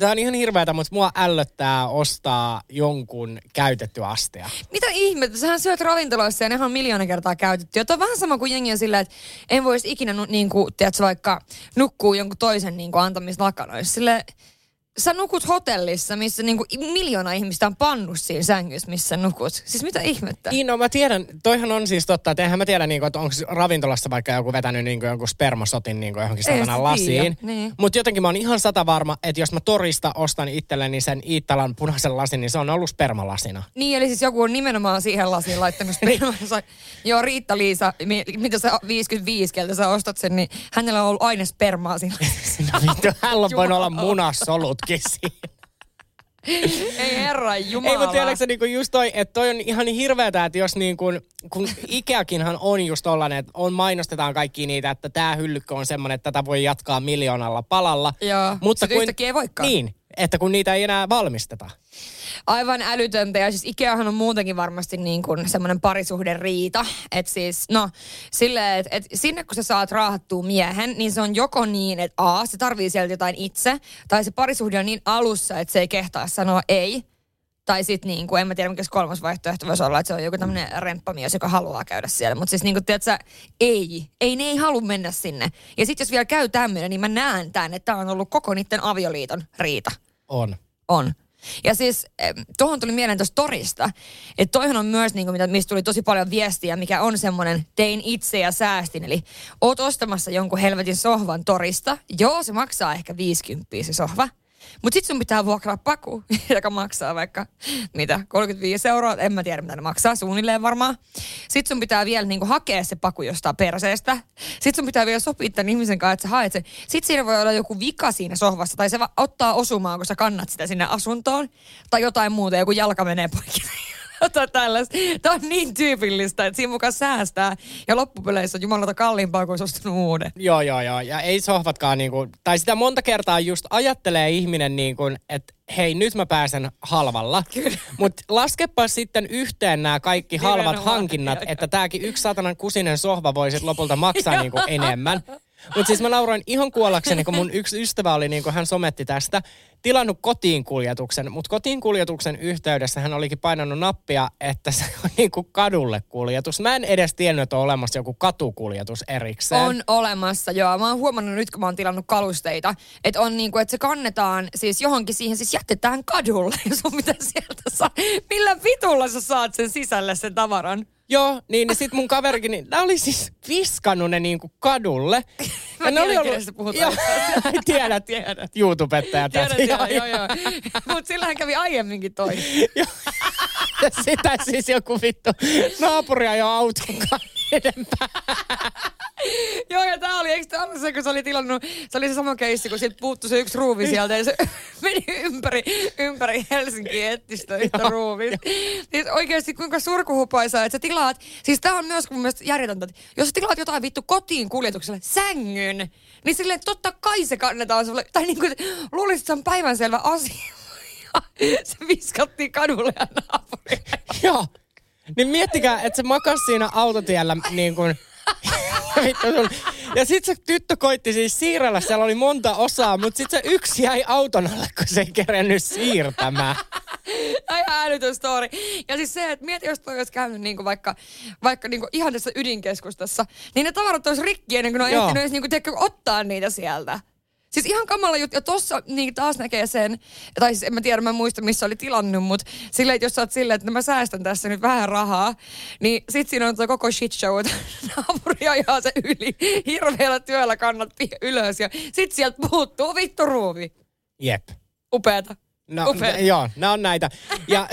tää on ihan hirveätä, mutta mua ällöttää ostaa jonkun käytetty astia. Mitä ihmettä? Sähän syöt ravintoloissa ja nehän on miljoona kertaa käytetty. Ja on vähän sama kuin jengi on silleen, että en voisi ikinä niin kuin, tiedätkö, vaikka nukkuu jonkun toisen niin kuin, antamissa lakanoissa. Sille, sä nukut hotellissa, missä niin kuin, miljoona ihmistä on pannut siinä sängyssä, missä nukut. Siis mitä ihmettä? Niin, no mä tiedän, toihan on siis totta, että eihän mä tiedä, niin kuin, että onko ravintolassa vaikka joku vetänyt niin kuin, jonkun spermasotin niin kuin, johonkin satana lasiin. niin. Mutta jotenkin mä oon ihan sata varma, että jos mä torista ostan itselleni sen Iittalan punaisen lasin, niin se on ollut spermalasina. Niin, eli siis joku on nimenomaan siihen lasiin laittanut <laughs> spermansa. Joo, Riitta-Liisa, mi- mitä sä 55, keltä sä ostat sen, niin hänellä on ollut aina spermaa siinä. <laughs> Vittu, hänellä on voinut olla munasolutkin siinä. Ei herra jumala. Ei, mutta tiedätkö niinku just toi, että toi on ihan niin hirveetä, että jos niin kuin, kun Ikeakinhan on just tollanen, että on mainostetaan kaikki niitä, että tämä hyllykkä on semmoinen, että tätä voi jatkaa miljoonalla palalla. Joo, mutta yhtäkkiä ei voikaan. Niin, että kun niitä ei enää valmisteta. Aivan älytöntä. Ja siis Ikeahan on muutenkin varmasti niin kuin semmoinen parisuhden riita. Että siis, no, silleen, että et sinne kun sä saat raahattua miehen, niin se on joko niin, että A, se tarvii sieltä jotain itse, tai se parisuhde on niin alussa, että se ei kehtaa sanoa ei. Tai sitten niin kuin, en mä tiedä mikä se kolmas vaihtoehto voisi olla, että se on joku tämmöinen remppamies, joka haluaa käydä siellä. Mutta siis niin kuin, tiedätkö, ei, ei, ne ei halua mennä sinne. Ja sitten jos vielä käy tämmöinen, niin mä näen tämän, että tämä on ollut koko niiden avioliiton riita. On. On. Ja siis tuohon tuli mieleen tuosta torista, että toihan on myös, niin kuin, mitä, mistä tuli tosi paljon viestiä, mikä on semmoinen tein itse ja säästin. Eli oot ostamassa jonkun helvetin sohvan torista. Joo, se maksaa ehkä 50 se sohva. Mutta sitten sun pitää vuokraa paku, <laughs> joka maksaa vaikka, mitä, 35 euroa, en mä tiedä mitä ne maksaa, suunnilleen varmaan. Sitten sun pitää vielä niinku hakea se paku jostain perseestä. Sitten sun pitää vielä sopia tämän ihmisen kanssa, että sä haet sen. Sitten siinä voi olla joku vika siinä sohvassa, tai se va- ottaa osumaan, kun sä kannat sitä sinne asuntoon, tai jotain muuta, joku jalka menee poikki. <laughs> jotain tällaista. Tämä on niin tyypillistä, että siinä mukaan säästää ja loppupeleissä on jumalata kalliimpaa kuin ostanut uuden. Joo, joo, joo. Ja ei sohvatkaan niinku, tai sitä monta kertaa just ajattelee ihminen niin kuin, että hei, nyt mä pääsen halvalla. Mutta laskepa sitten yhteen nämä kaikki halvat Nimenomaan, hankinnat, että tämäkin yksi satanan kusinen sohva voi sit lopulta maksaa niinku enemmän. Mutta siis mä nauroin ihan kuollakseni, kun mun yksi ystävä oli, niin kuin hän sometti tästä, tilannut kotiin kuljetuksen. Mutta kotiin kuljetuksen yhteydessä hän olikin painanut nappia, että se on niin kuin kadulle kuljetus. Mä en edes tiennyt, että on olemassa joku katukuljetus erikseen. On olemassa, joo. Mä oon huomannut nyt, kun mä oon tilannut kalusteita, että on niinku, että se kannetaan siis johonkin siihen, siis jätetään kadulle, <laughs> jos on mitä sieltä saa. Millä vitulla sä saat sen sisälle sen tavaran? Joo, niin, niin sit mun kaverikin, niin nämä oli siis viskannut ne niinku kadulle. Mä tiedän, kenestä puhutaan. Joo, <laughs> tiedät, Tiedät. YouTubettaja Tiedän, tiedän, joo, joo. Mutta sillähän kävi aiemminkin toi. <laughs> Sitä siis joku vittu naapuri ajoi auton edempää. <laughs> Joo, ja tää oli, eikö tää ollut se, kun tilannut, se oli se sama keissi, kun siltä puuttu se yksi ruuvi sieltä, ja se <laughs> meni ympäri, ympäri Helsinkiä etti sitä yhtä ruuvia. Siis oikeasti kuinka surkuhupaisaa, että sä tilaat, siis tää on myös mun mielestä järjetöntä, että jos sä tilaat jotain vittu kotiin kuljetukselle, sängyn, niin silleen totta kai se kannetaan sulle, tai niinku luulisit, että se on päivänselvä asia. <laughs> Se viskattiin kadulle ja naapurille. Joo. Niin miettikää, että se makas siinä autotiellä niin kuin... <laughs> Ja sit se tyttö koitti siis siirrellä, siellä oli monta osaa, mutta sit se yksi jäi auton alle, kun se ei kerennyt siirtämään. <laughs> Ai älytön story. Ja siis se, että mieti, jos toi olisi käynyt niinku vaikka, vaikka niinku ihan tässä ydinkeskustassa, niin ne tavarat olisi rikki ennen kuin ne on ehtinyt edes niinku, tiedätkö, ottaa niitä sieltä. Siis ihan kamala juttu. Ja tossa niin taas näkee sen, tai siis en mä tiedä, mä muista missä oli tilannut, mutta silleen, että jos sä oot silleen, että no mä säästän tässä nyt vähän rahaa, niin sit siinä on tuo koko shit show, että <laughs> naapuri ajaa se yli, hirveällä työllä kannat pi- ylös ja sit sieltä puuttuu vittu ruuvi. Jep. Upeata. No, Upeata. n- joo, nämä on näitä. Ja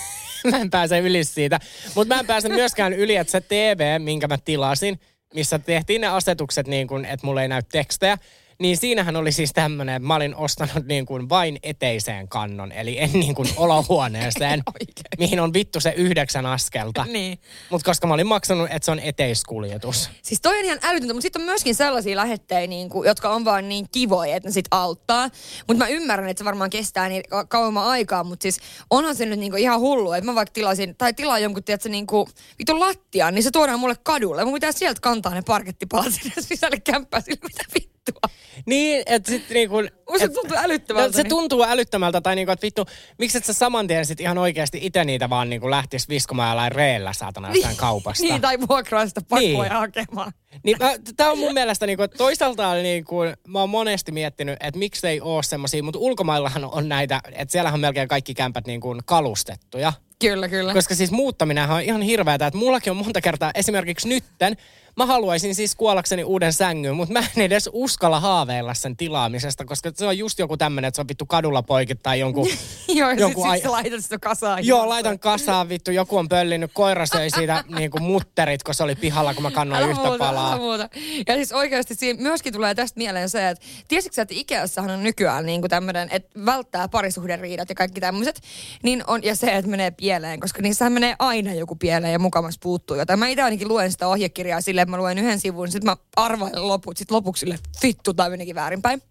<laughs> mä en pääse yli siitä. Mutta mä en pääse myöskään yli, että se TV, minkä mä tilasin, missä tehtiin ne asetukset niin kuin, että mulle ei näy tekstejä, niin siinähän oli siis tämmöinen, että mä olin ostanut niin kuin vain eteiseen kannon, eli en niin kuin olohuoneeseen, <laughs> mihin on vittu se yhdeksän askelta. Niin. Mutta koska mä olin maksanut, että se on eteiskuljetus. Siis toi on ihan älytöntä, mutta sitten on myöskin sellaisia lähettejä, niin kuin, jotka on vaan niin kivoja, että ne sit auttaa. Mutta mä ymmärrän, että se varmaan kestää niin ka- kauemman aikaa, mutta siis onhan se nyt niin kuin ihan hullu, että mä vaikka tilasin, tai tilaan jonkun, tiedätkö, niin kuin vitun lattian, niin se tuodaan mulle kadulle. Mun pitää sieltä kantaa ne parkettipalat sinne <laughs> sisälle kämppää sille, mitä vittua. Niin, että sitten niinku... Musta se et- tuntuu älyttömältä, No, se niin. tuntuu älyttömältä, tai niinku, että vittu, miksi et sä saman tien sit ihan oikeasti itse niitä vaan niinku lähtis viskomaan jollain reellä saatana jostain kaupasta. Niin, tai vuokraa sitä pakkoa Niin. hakemaan. Niin tämä on mun mielestä, niinku, että toisaalta niinku, mä oon monesti miettinyt, että miksi ei oo semmosia, mutta ulkomaillahan on näitä, että siellähän on melkein kaikki kämpät niinku kalustettuja. Kyllä, kyllä. Koska siis muuttaminenhan on ihan hirveätä, että mullakin on monta kertaa, esimerkiksi nytten, mä haluaisin siis kuollakseni uuden sängyn, mutta mä en edes uskalla haaveilla sen tilaamisesta, koska se on just joku tämmönen, että se on vittu kadulla poikit tai jonkun... <laughs> Joo, ja jonkun sit, ai- laitat sitä kasaan. Joo, laitan kasaan vittu, joku on pöllinyt, koira söi siitä <laughs> niinku mutterit, kun se oli pihalla, kun mä kannoin yhtä muuta, palaa. <laughs> muuta. Ja siis oikeasti siinä myöskin tulee tästä mieleen se, että tiesitkö sä, että Ikeassahan on nykyään niin tämmöinen, että välttää parisuhderiidat ja kaikki tämmöiset, niin on, ja se, että menee pieleen, koska niissähän menee aina joku pieleen ja mukamas puuttuu jotain. Mä itse ainakin luen sitä ohjekirjaa silleen, että mä luen yhden sivun, sitten mä arvailen loput, sitten lopuksi sille vittu tai menikin väärinpäin.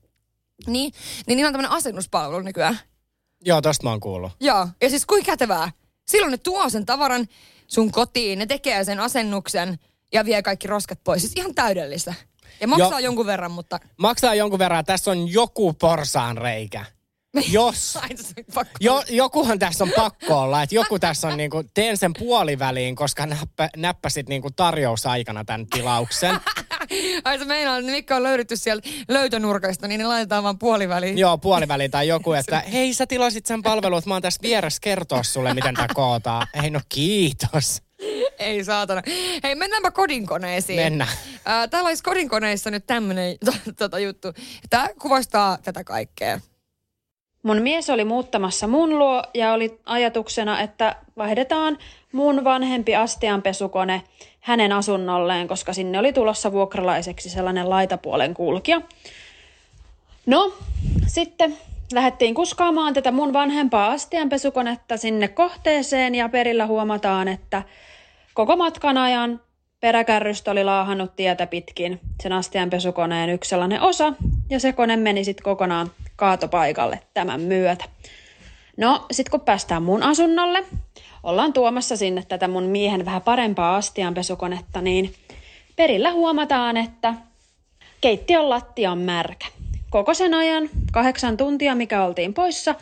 Niin, niin niillä on tämmöinen asennuspalvelu nykyään. Joo, tosta mä oon kuullut. Joo, ja siis kuinka kätevää. Silloin ne tuo sen tavaran sun kotiin, ne tekee sen asennuksen ja vie kaikki roskat pois. Siis ihan täydellistä. Ja maksaa Joo. jonkun verran, mutta... Maksaa jonkun verran, tässä on joku porsaan reikä. <laughs> Jos. Pakko. Jo, jokuhan tässä on pakko olla, että joku tässä on niinku, teen sen puoliväliin, koska näppä, näppäsit niinku tarjousaikana tämän tilauksen. <laughs> Ai se meinaa, että Mikko on löydetty sieltä löytönurkasta, niin ne laitetaan vaan puoliväliin. Joo, puoliväliin tai joku, <laughs> että hei sä tilasit sen palvelun, että mä oon tässä vieressä kertoa sulle, miten tää kootaan. Ei no kiitos. Ei saatana. Hei, mennäänpä kodinkoneisiin. Mennään. Ää, täällä olisi kodinkoneissa nyt tämmönen tota juttu. Tämä kuvastaa tätä kaikkea. Mun mies oli muuttamassa mun luo ja oli ajatuksena, että vaihdetaan mun vanhempi astianpesukone hänen asunnolleen, koska sinne oli tulossa vuokralaiseksi sellainen laitapuolen kulkija. No, sitten lähdettiin kuskaamaan tätä mun vanhempaa astianpesukonetta sinne kohteeseen ja perillä huomataan, että koko matkan ajan peräkärrystä oli laahannut tietä pitkin sen astianpesukoneen yksi sellainen osa ja se kone meni sitten kokonaan kaatopaikalle tämän myötä. No, sitten kun päästään mun asunnolle, ollaan tuomassa sinne tätä mun miehen vähän parempaa astianpesukonetta, niin perillä huomataan, että keittiön lattia on märkä. Koko sen ajan, kahdeksan tuntia mikä oltiin poissa,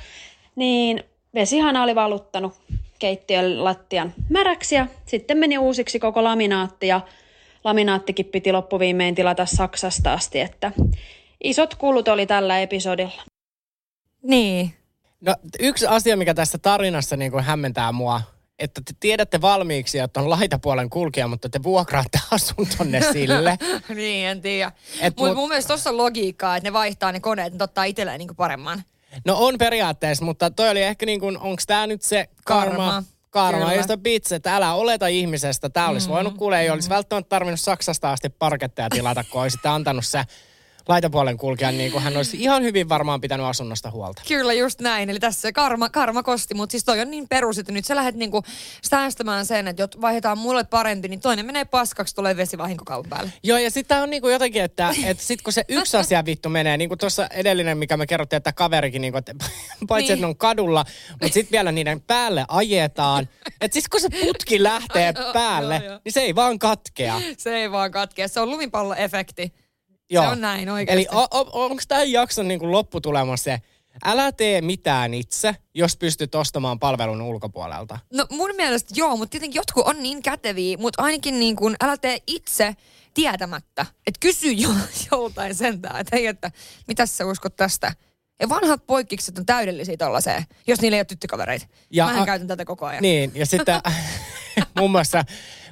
niin vesihana oli valuttanut keittiön lattian märäksi ja sitten meni uusiksi koko laminaatti ja laminaattikin piti loppuviimein tilata Saksasta asti, että isot kulut oli tällä episodilla. Niin. No yksi asia, mikä tässä tarinassa niin kuin hämmentää mua, että te tiedätte valmiiksi, että on laitapuolen kulkija, mutta te vuokraatte <laughs> asuntonne sille. <laughs> niin, en tiedä. Et Mutta mut- mun mielestä tossa on logiikkaa, että ne vaihtaa ne koneet, ne ottaa itselleen niinku paremman. No on periaatteessa, mutta toi oli ehkä niin kuin, onko tämä nyt se karma? Karma. Karma, Kyllä. josta bitse, että älä oleta ihmisestä. Tämä olisi Mm, voinut kuulee, ei olisi välttämättä tarvinnut Saksasta asti parketteja tilata, kun olisi sitten antanut se laitapuolen kulkijan, niin kuin hän olisi ihan hyvin varmaan pitänyt asunnosta huolta. Kyllä just näin, eli tässä se karma, karma kosti, mutta siis toi on niin perus, että nyt sä lähdet niinku säästämään sen, että jot vaihdetaan mulle parempi, niin toinen menee paskaksi, tulee vesivahinko kaupan päälle. Joo, ja sitten on niinku jotenkin, että, että sit kun se yksi asia vittu menee, niin kuin tuossa edellinen, mikä me kerrottiin, että kaverikin, niinku, että <laughs> paitsi Niin. että ne on kadulla, mutta sitten vielä niiden päälle ajetaan. Että siis kun se putki lähtee päälle, joo, joo. niin se ei vaan katkea. Se ei vaan katkea, se on lumipalloefekti. Joo. Se on näin oikeasti. Eli o- o- onko tämän jakson niinku lopputulema se, älä tee mitään itse, jos pystyt ostamaan palvelun ulkopuolelta? No mun mielestä joo, mutta tietenkin jotkut on niin käteviä, mutta ainakin niin kuin, älä tee itse tietämättä. Että kysy jo, <laughs> joltain sentään, että hei, että mitäs sä uskot tästä? Ja vanhat poikkikset on täydellisiä tollaiseen, jos niillä ei ole tyttökavereita. Ja Mähän a- käytän tätä koko ajan. Niin, ja sitten <laughs> muun muassa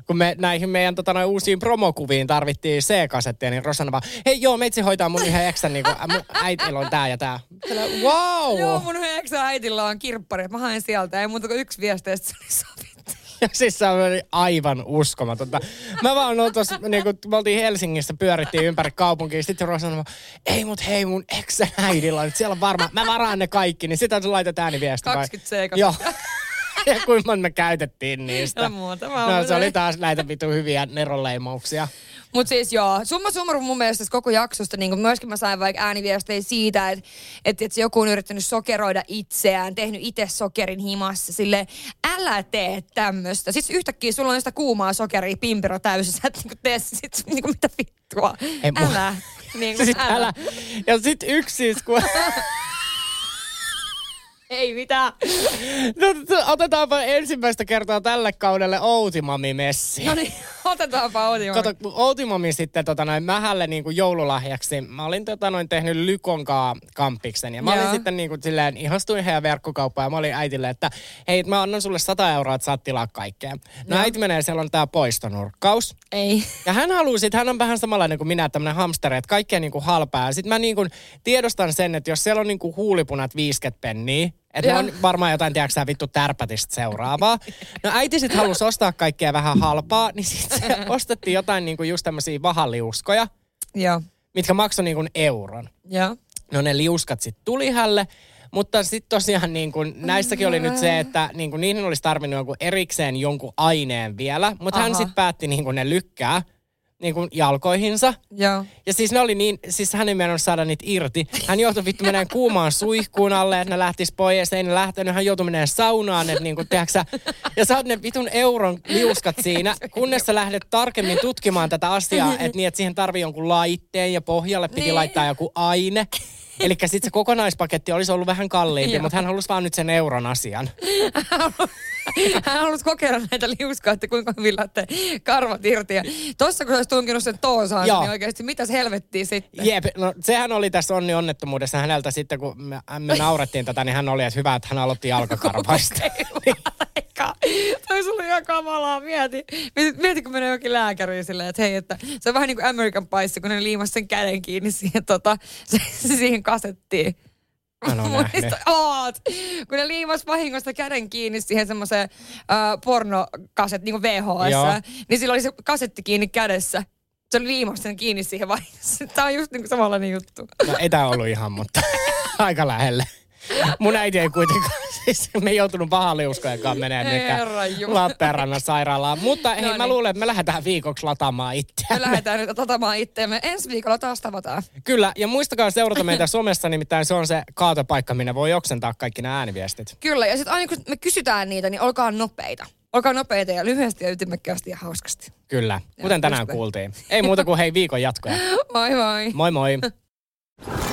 kun me näihin meidän tota, noin uusiin promokuviin tarvittiin C-kasetteja, niin Rosanna vaan, hei joo, meitsi hoitaa mun yhden eksän, niin mun äitillä on tää ja tää. Tällä, Wow! Joo, mun eksä äitillä on kirppari, että mä haen sieltä, ei muuta kuin yksi viesti, sit se oli sovittu. <laughs> Ja siis se oli aivan uskomatonta. Mä vaan olin tuossa, niin kun me oltiin Helsingissä, pyörittiin ympäri kaupunkia. Sitten Rosanna vaan, ei mut hei mun eksän äidillä on, siellä on varmaan, mä varaan ne kaikki. Niin sitä laitat ääniviesti. vai? 20 C Joo. <laughs> <laughs> ja kuinka me käytettiin niistä. No muuta No se oli taas näitä vitu hyviä neronleimauksia. Mutta siis joo, summa summarum mun mielestä koko jaksosta, niin myöskin mä sain vaikka ääniviestejä siitä, että et, et joku on yrittänyt sokeroida itseään, tehnyt itse sokerin himassa, sille älä tee tämmöistä. Sitten yhtäkkiä sulla on sitä kuumaa sokeria pimpero täysin, sä et niinku tee sit, niinku mitä vittua. Ei älä. <laughs> Niin Sit älä. Ja sit yksi siis, kun... <laughs> Ei mitään. <laughs> No, otetaanpa ensimmäistä kertaa tälle kaudelle Outimami-messi. No niin, <laughs> otetaanpa Outi. Kato, Outimami sitten tota noin, mähälle niin kuin joululahjaksi, mä olin tota noin tehnyt Lykonkaa kamppiksen. Ja mä olin Joo. sitten niin kuin, silleen, ihastuin heidän verkkokauppaan ja mä olin äitille, että hei, mä annan sulle 100 euroa, että saat tilaa kaikkea. No Joo. äiti menee, siellä on tää poistonurkkaus. Ei. Ja hän haluaa sit, hän on vähän samanlainen kuin minä, tämmönen hamsteri, että kaikkea niinku halpaa. Ja sit mä niinku tiedostan sen, että jos siellä on niinku huulipunat 50 penniä, että ne on varmaan jotain, tiedätkö sä, vittu tärpätistä seuraavaa. No äiti sit halusi ostaa kaikkea vähän halpaa, niin sit se <laughs> ostettiin jotain niinku just tämmösiä vahaliuskoja, Joo. mitkä maksoi niinku euron. Joo. No ne liuskat sitten tuli hälle, mutta sitten tosiaan niin kun, näissäkin oli nyt se, että niin kun, niihin olisi tarvinnut jonkun erikseen jonkun aineen vielä, mutta hän sitten päätti niin kun ne lykkää niin kun jalkoihinsa. Joo. Ja siis ne oli niin, siis hän ei meinannut saada niitä irti. Hän joutui vittu menemään kuumaan suihkuun alle, että ne lähtis pois, ei ne lähtenyt. Hän joutui menemään saunaan, että niinku, tiedätkö sä, ja saat ne vitun euron liuskat siinä, kunnes sä lähdet tarkemmin tutkimaan tätä asiaa, että niin, että siihen tarvii jonkun laitteen ja pohjalle piti Niin. laittaa joku aine. Eli sitten se kokonaispaketti olisi ollut vähän kalliimpi, mutta hän halusi vaan nyt sen euron asian. <laughs> Hän halusi kokeilla näitä liuskaa, että kuinka hyvin lähtee karvat irti. Ja tossa kun se olisi tunkinut sen toosaan, Joo. niin oikeasti mitäs helvettiä sitten? Jep, no sehän oli tässä onni onnettomuudessa häneltä sitten, kun me, me naurettiin tätä, niin hän oli, että hyvä, että hän aloitti jalkakarvaista. <laughs> Toi sulla ihan kamalaa, mieti. Mieti, mieti kun menee jokin lääkäriin silleen, että hei, että se on vähän niin kuin American Pie, kun ne liimas sen käden kiinni siihen, tota, <laughs> se, siihen kasettiin. <laughs> Muista, oot. Kun ne liimas vahingosta käden kiinni siihen semmoiseen äh, pornokaset, niin kuin VHS, Joo. niin sillä oli se kasetti kiinni kädessä. Se oli liimassa sen kiinni siihen vahingossa. <laughs> Tämä on just niin kuin samanlainen juttu. No ei tää ollut ihan, mutta <laughs> aika lähelle. Mun äiti ei kuitenkaan, <laughs> me ei joutunut pahaliuskojenkaan menemään Herran mikä Jumala. Lappeenrannan sairaalaan. Mutta hei, No mä niin. luulen, että me lähdetään viikoksi lataamaan Me itseämme. lähdetään nyt lataamaan itteemme. Ensi viikolla taas tavataan. Kyllä, ja muistakaa seurata meitä <laughs> somessa, nimittäin se on se kaatopaikka, minne voi oksentaa kaikki nämä ääniviestit. Kyllä, ja sitten aina kun me kysytään niitä, niin olkaa nopeita. Olkaa nopeita ja lyhyesti ja ytimekkäästi ja hauskasti. Kyllä, kuten tänään kuultiin. Ei muuta kuin hei viikon jatkoja. <laughs> Moi moi. Moi moi.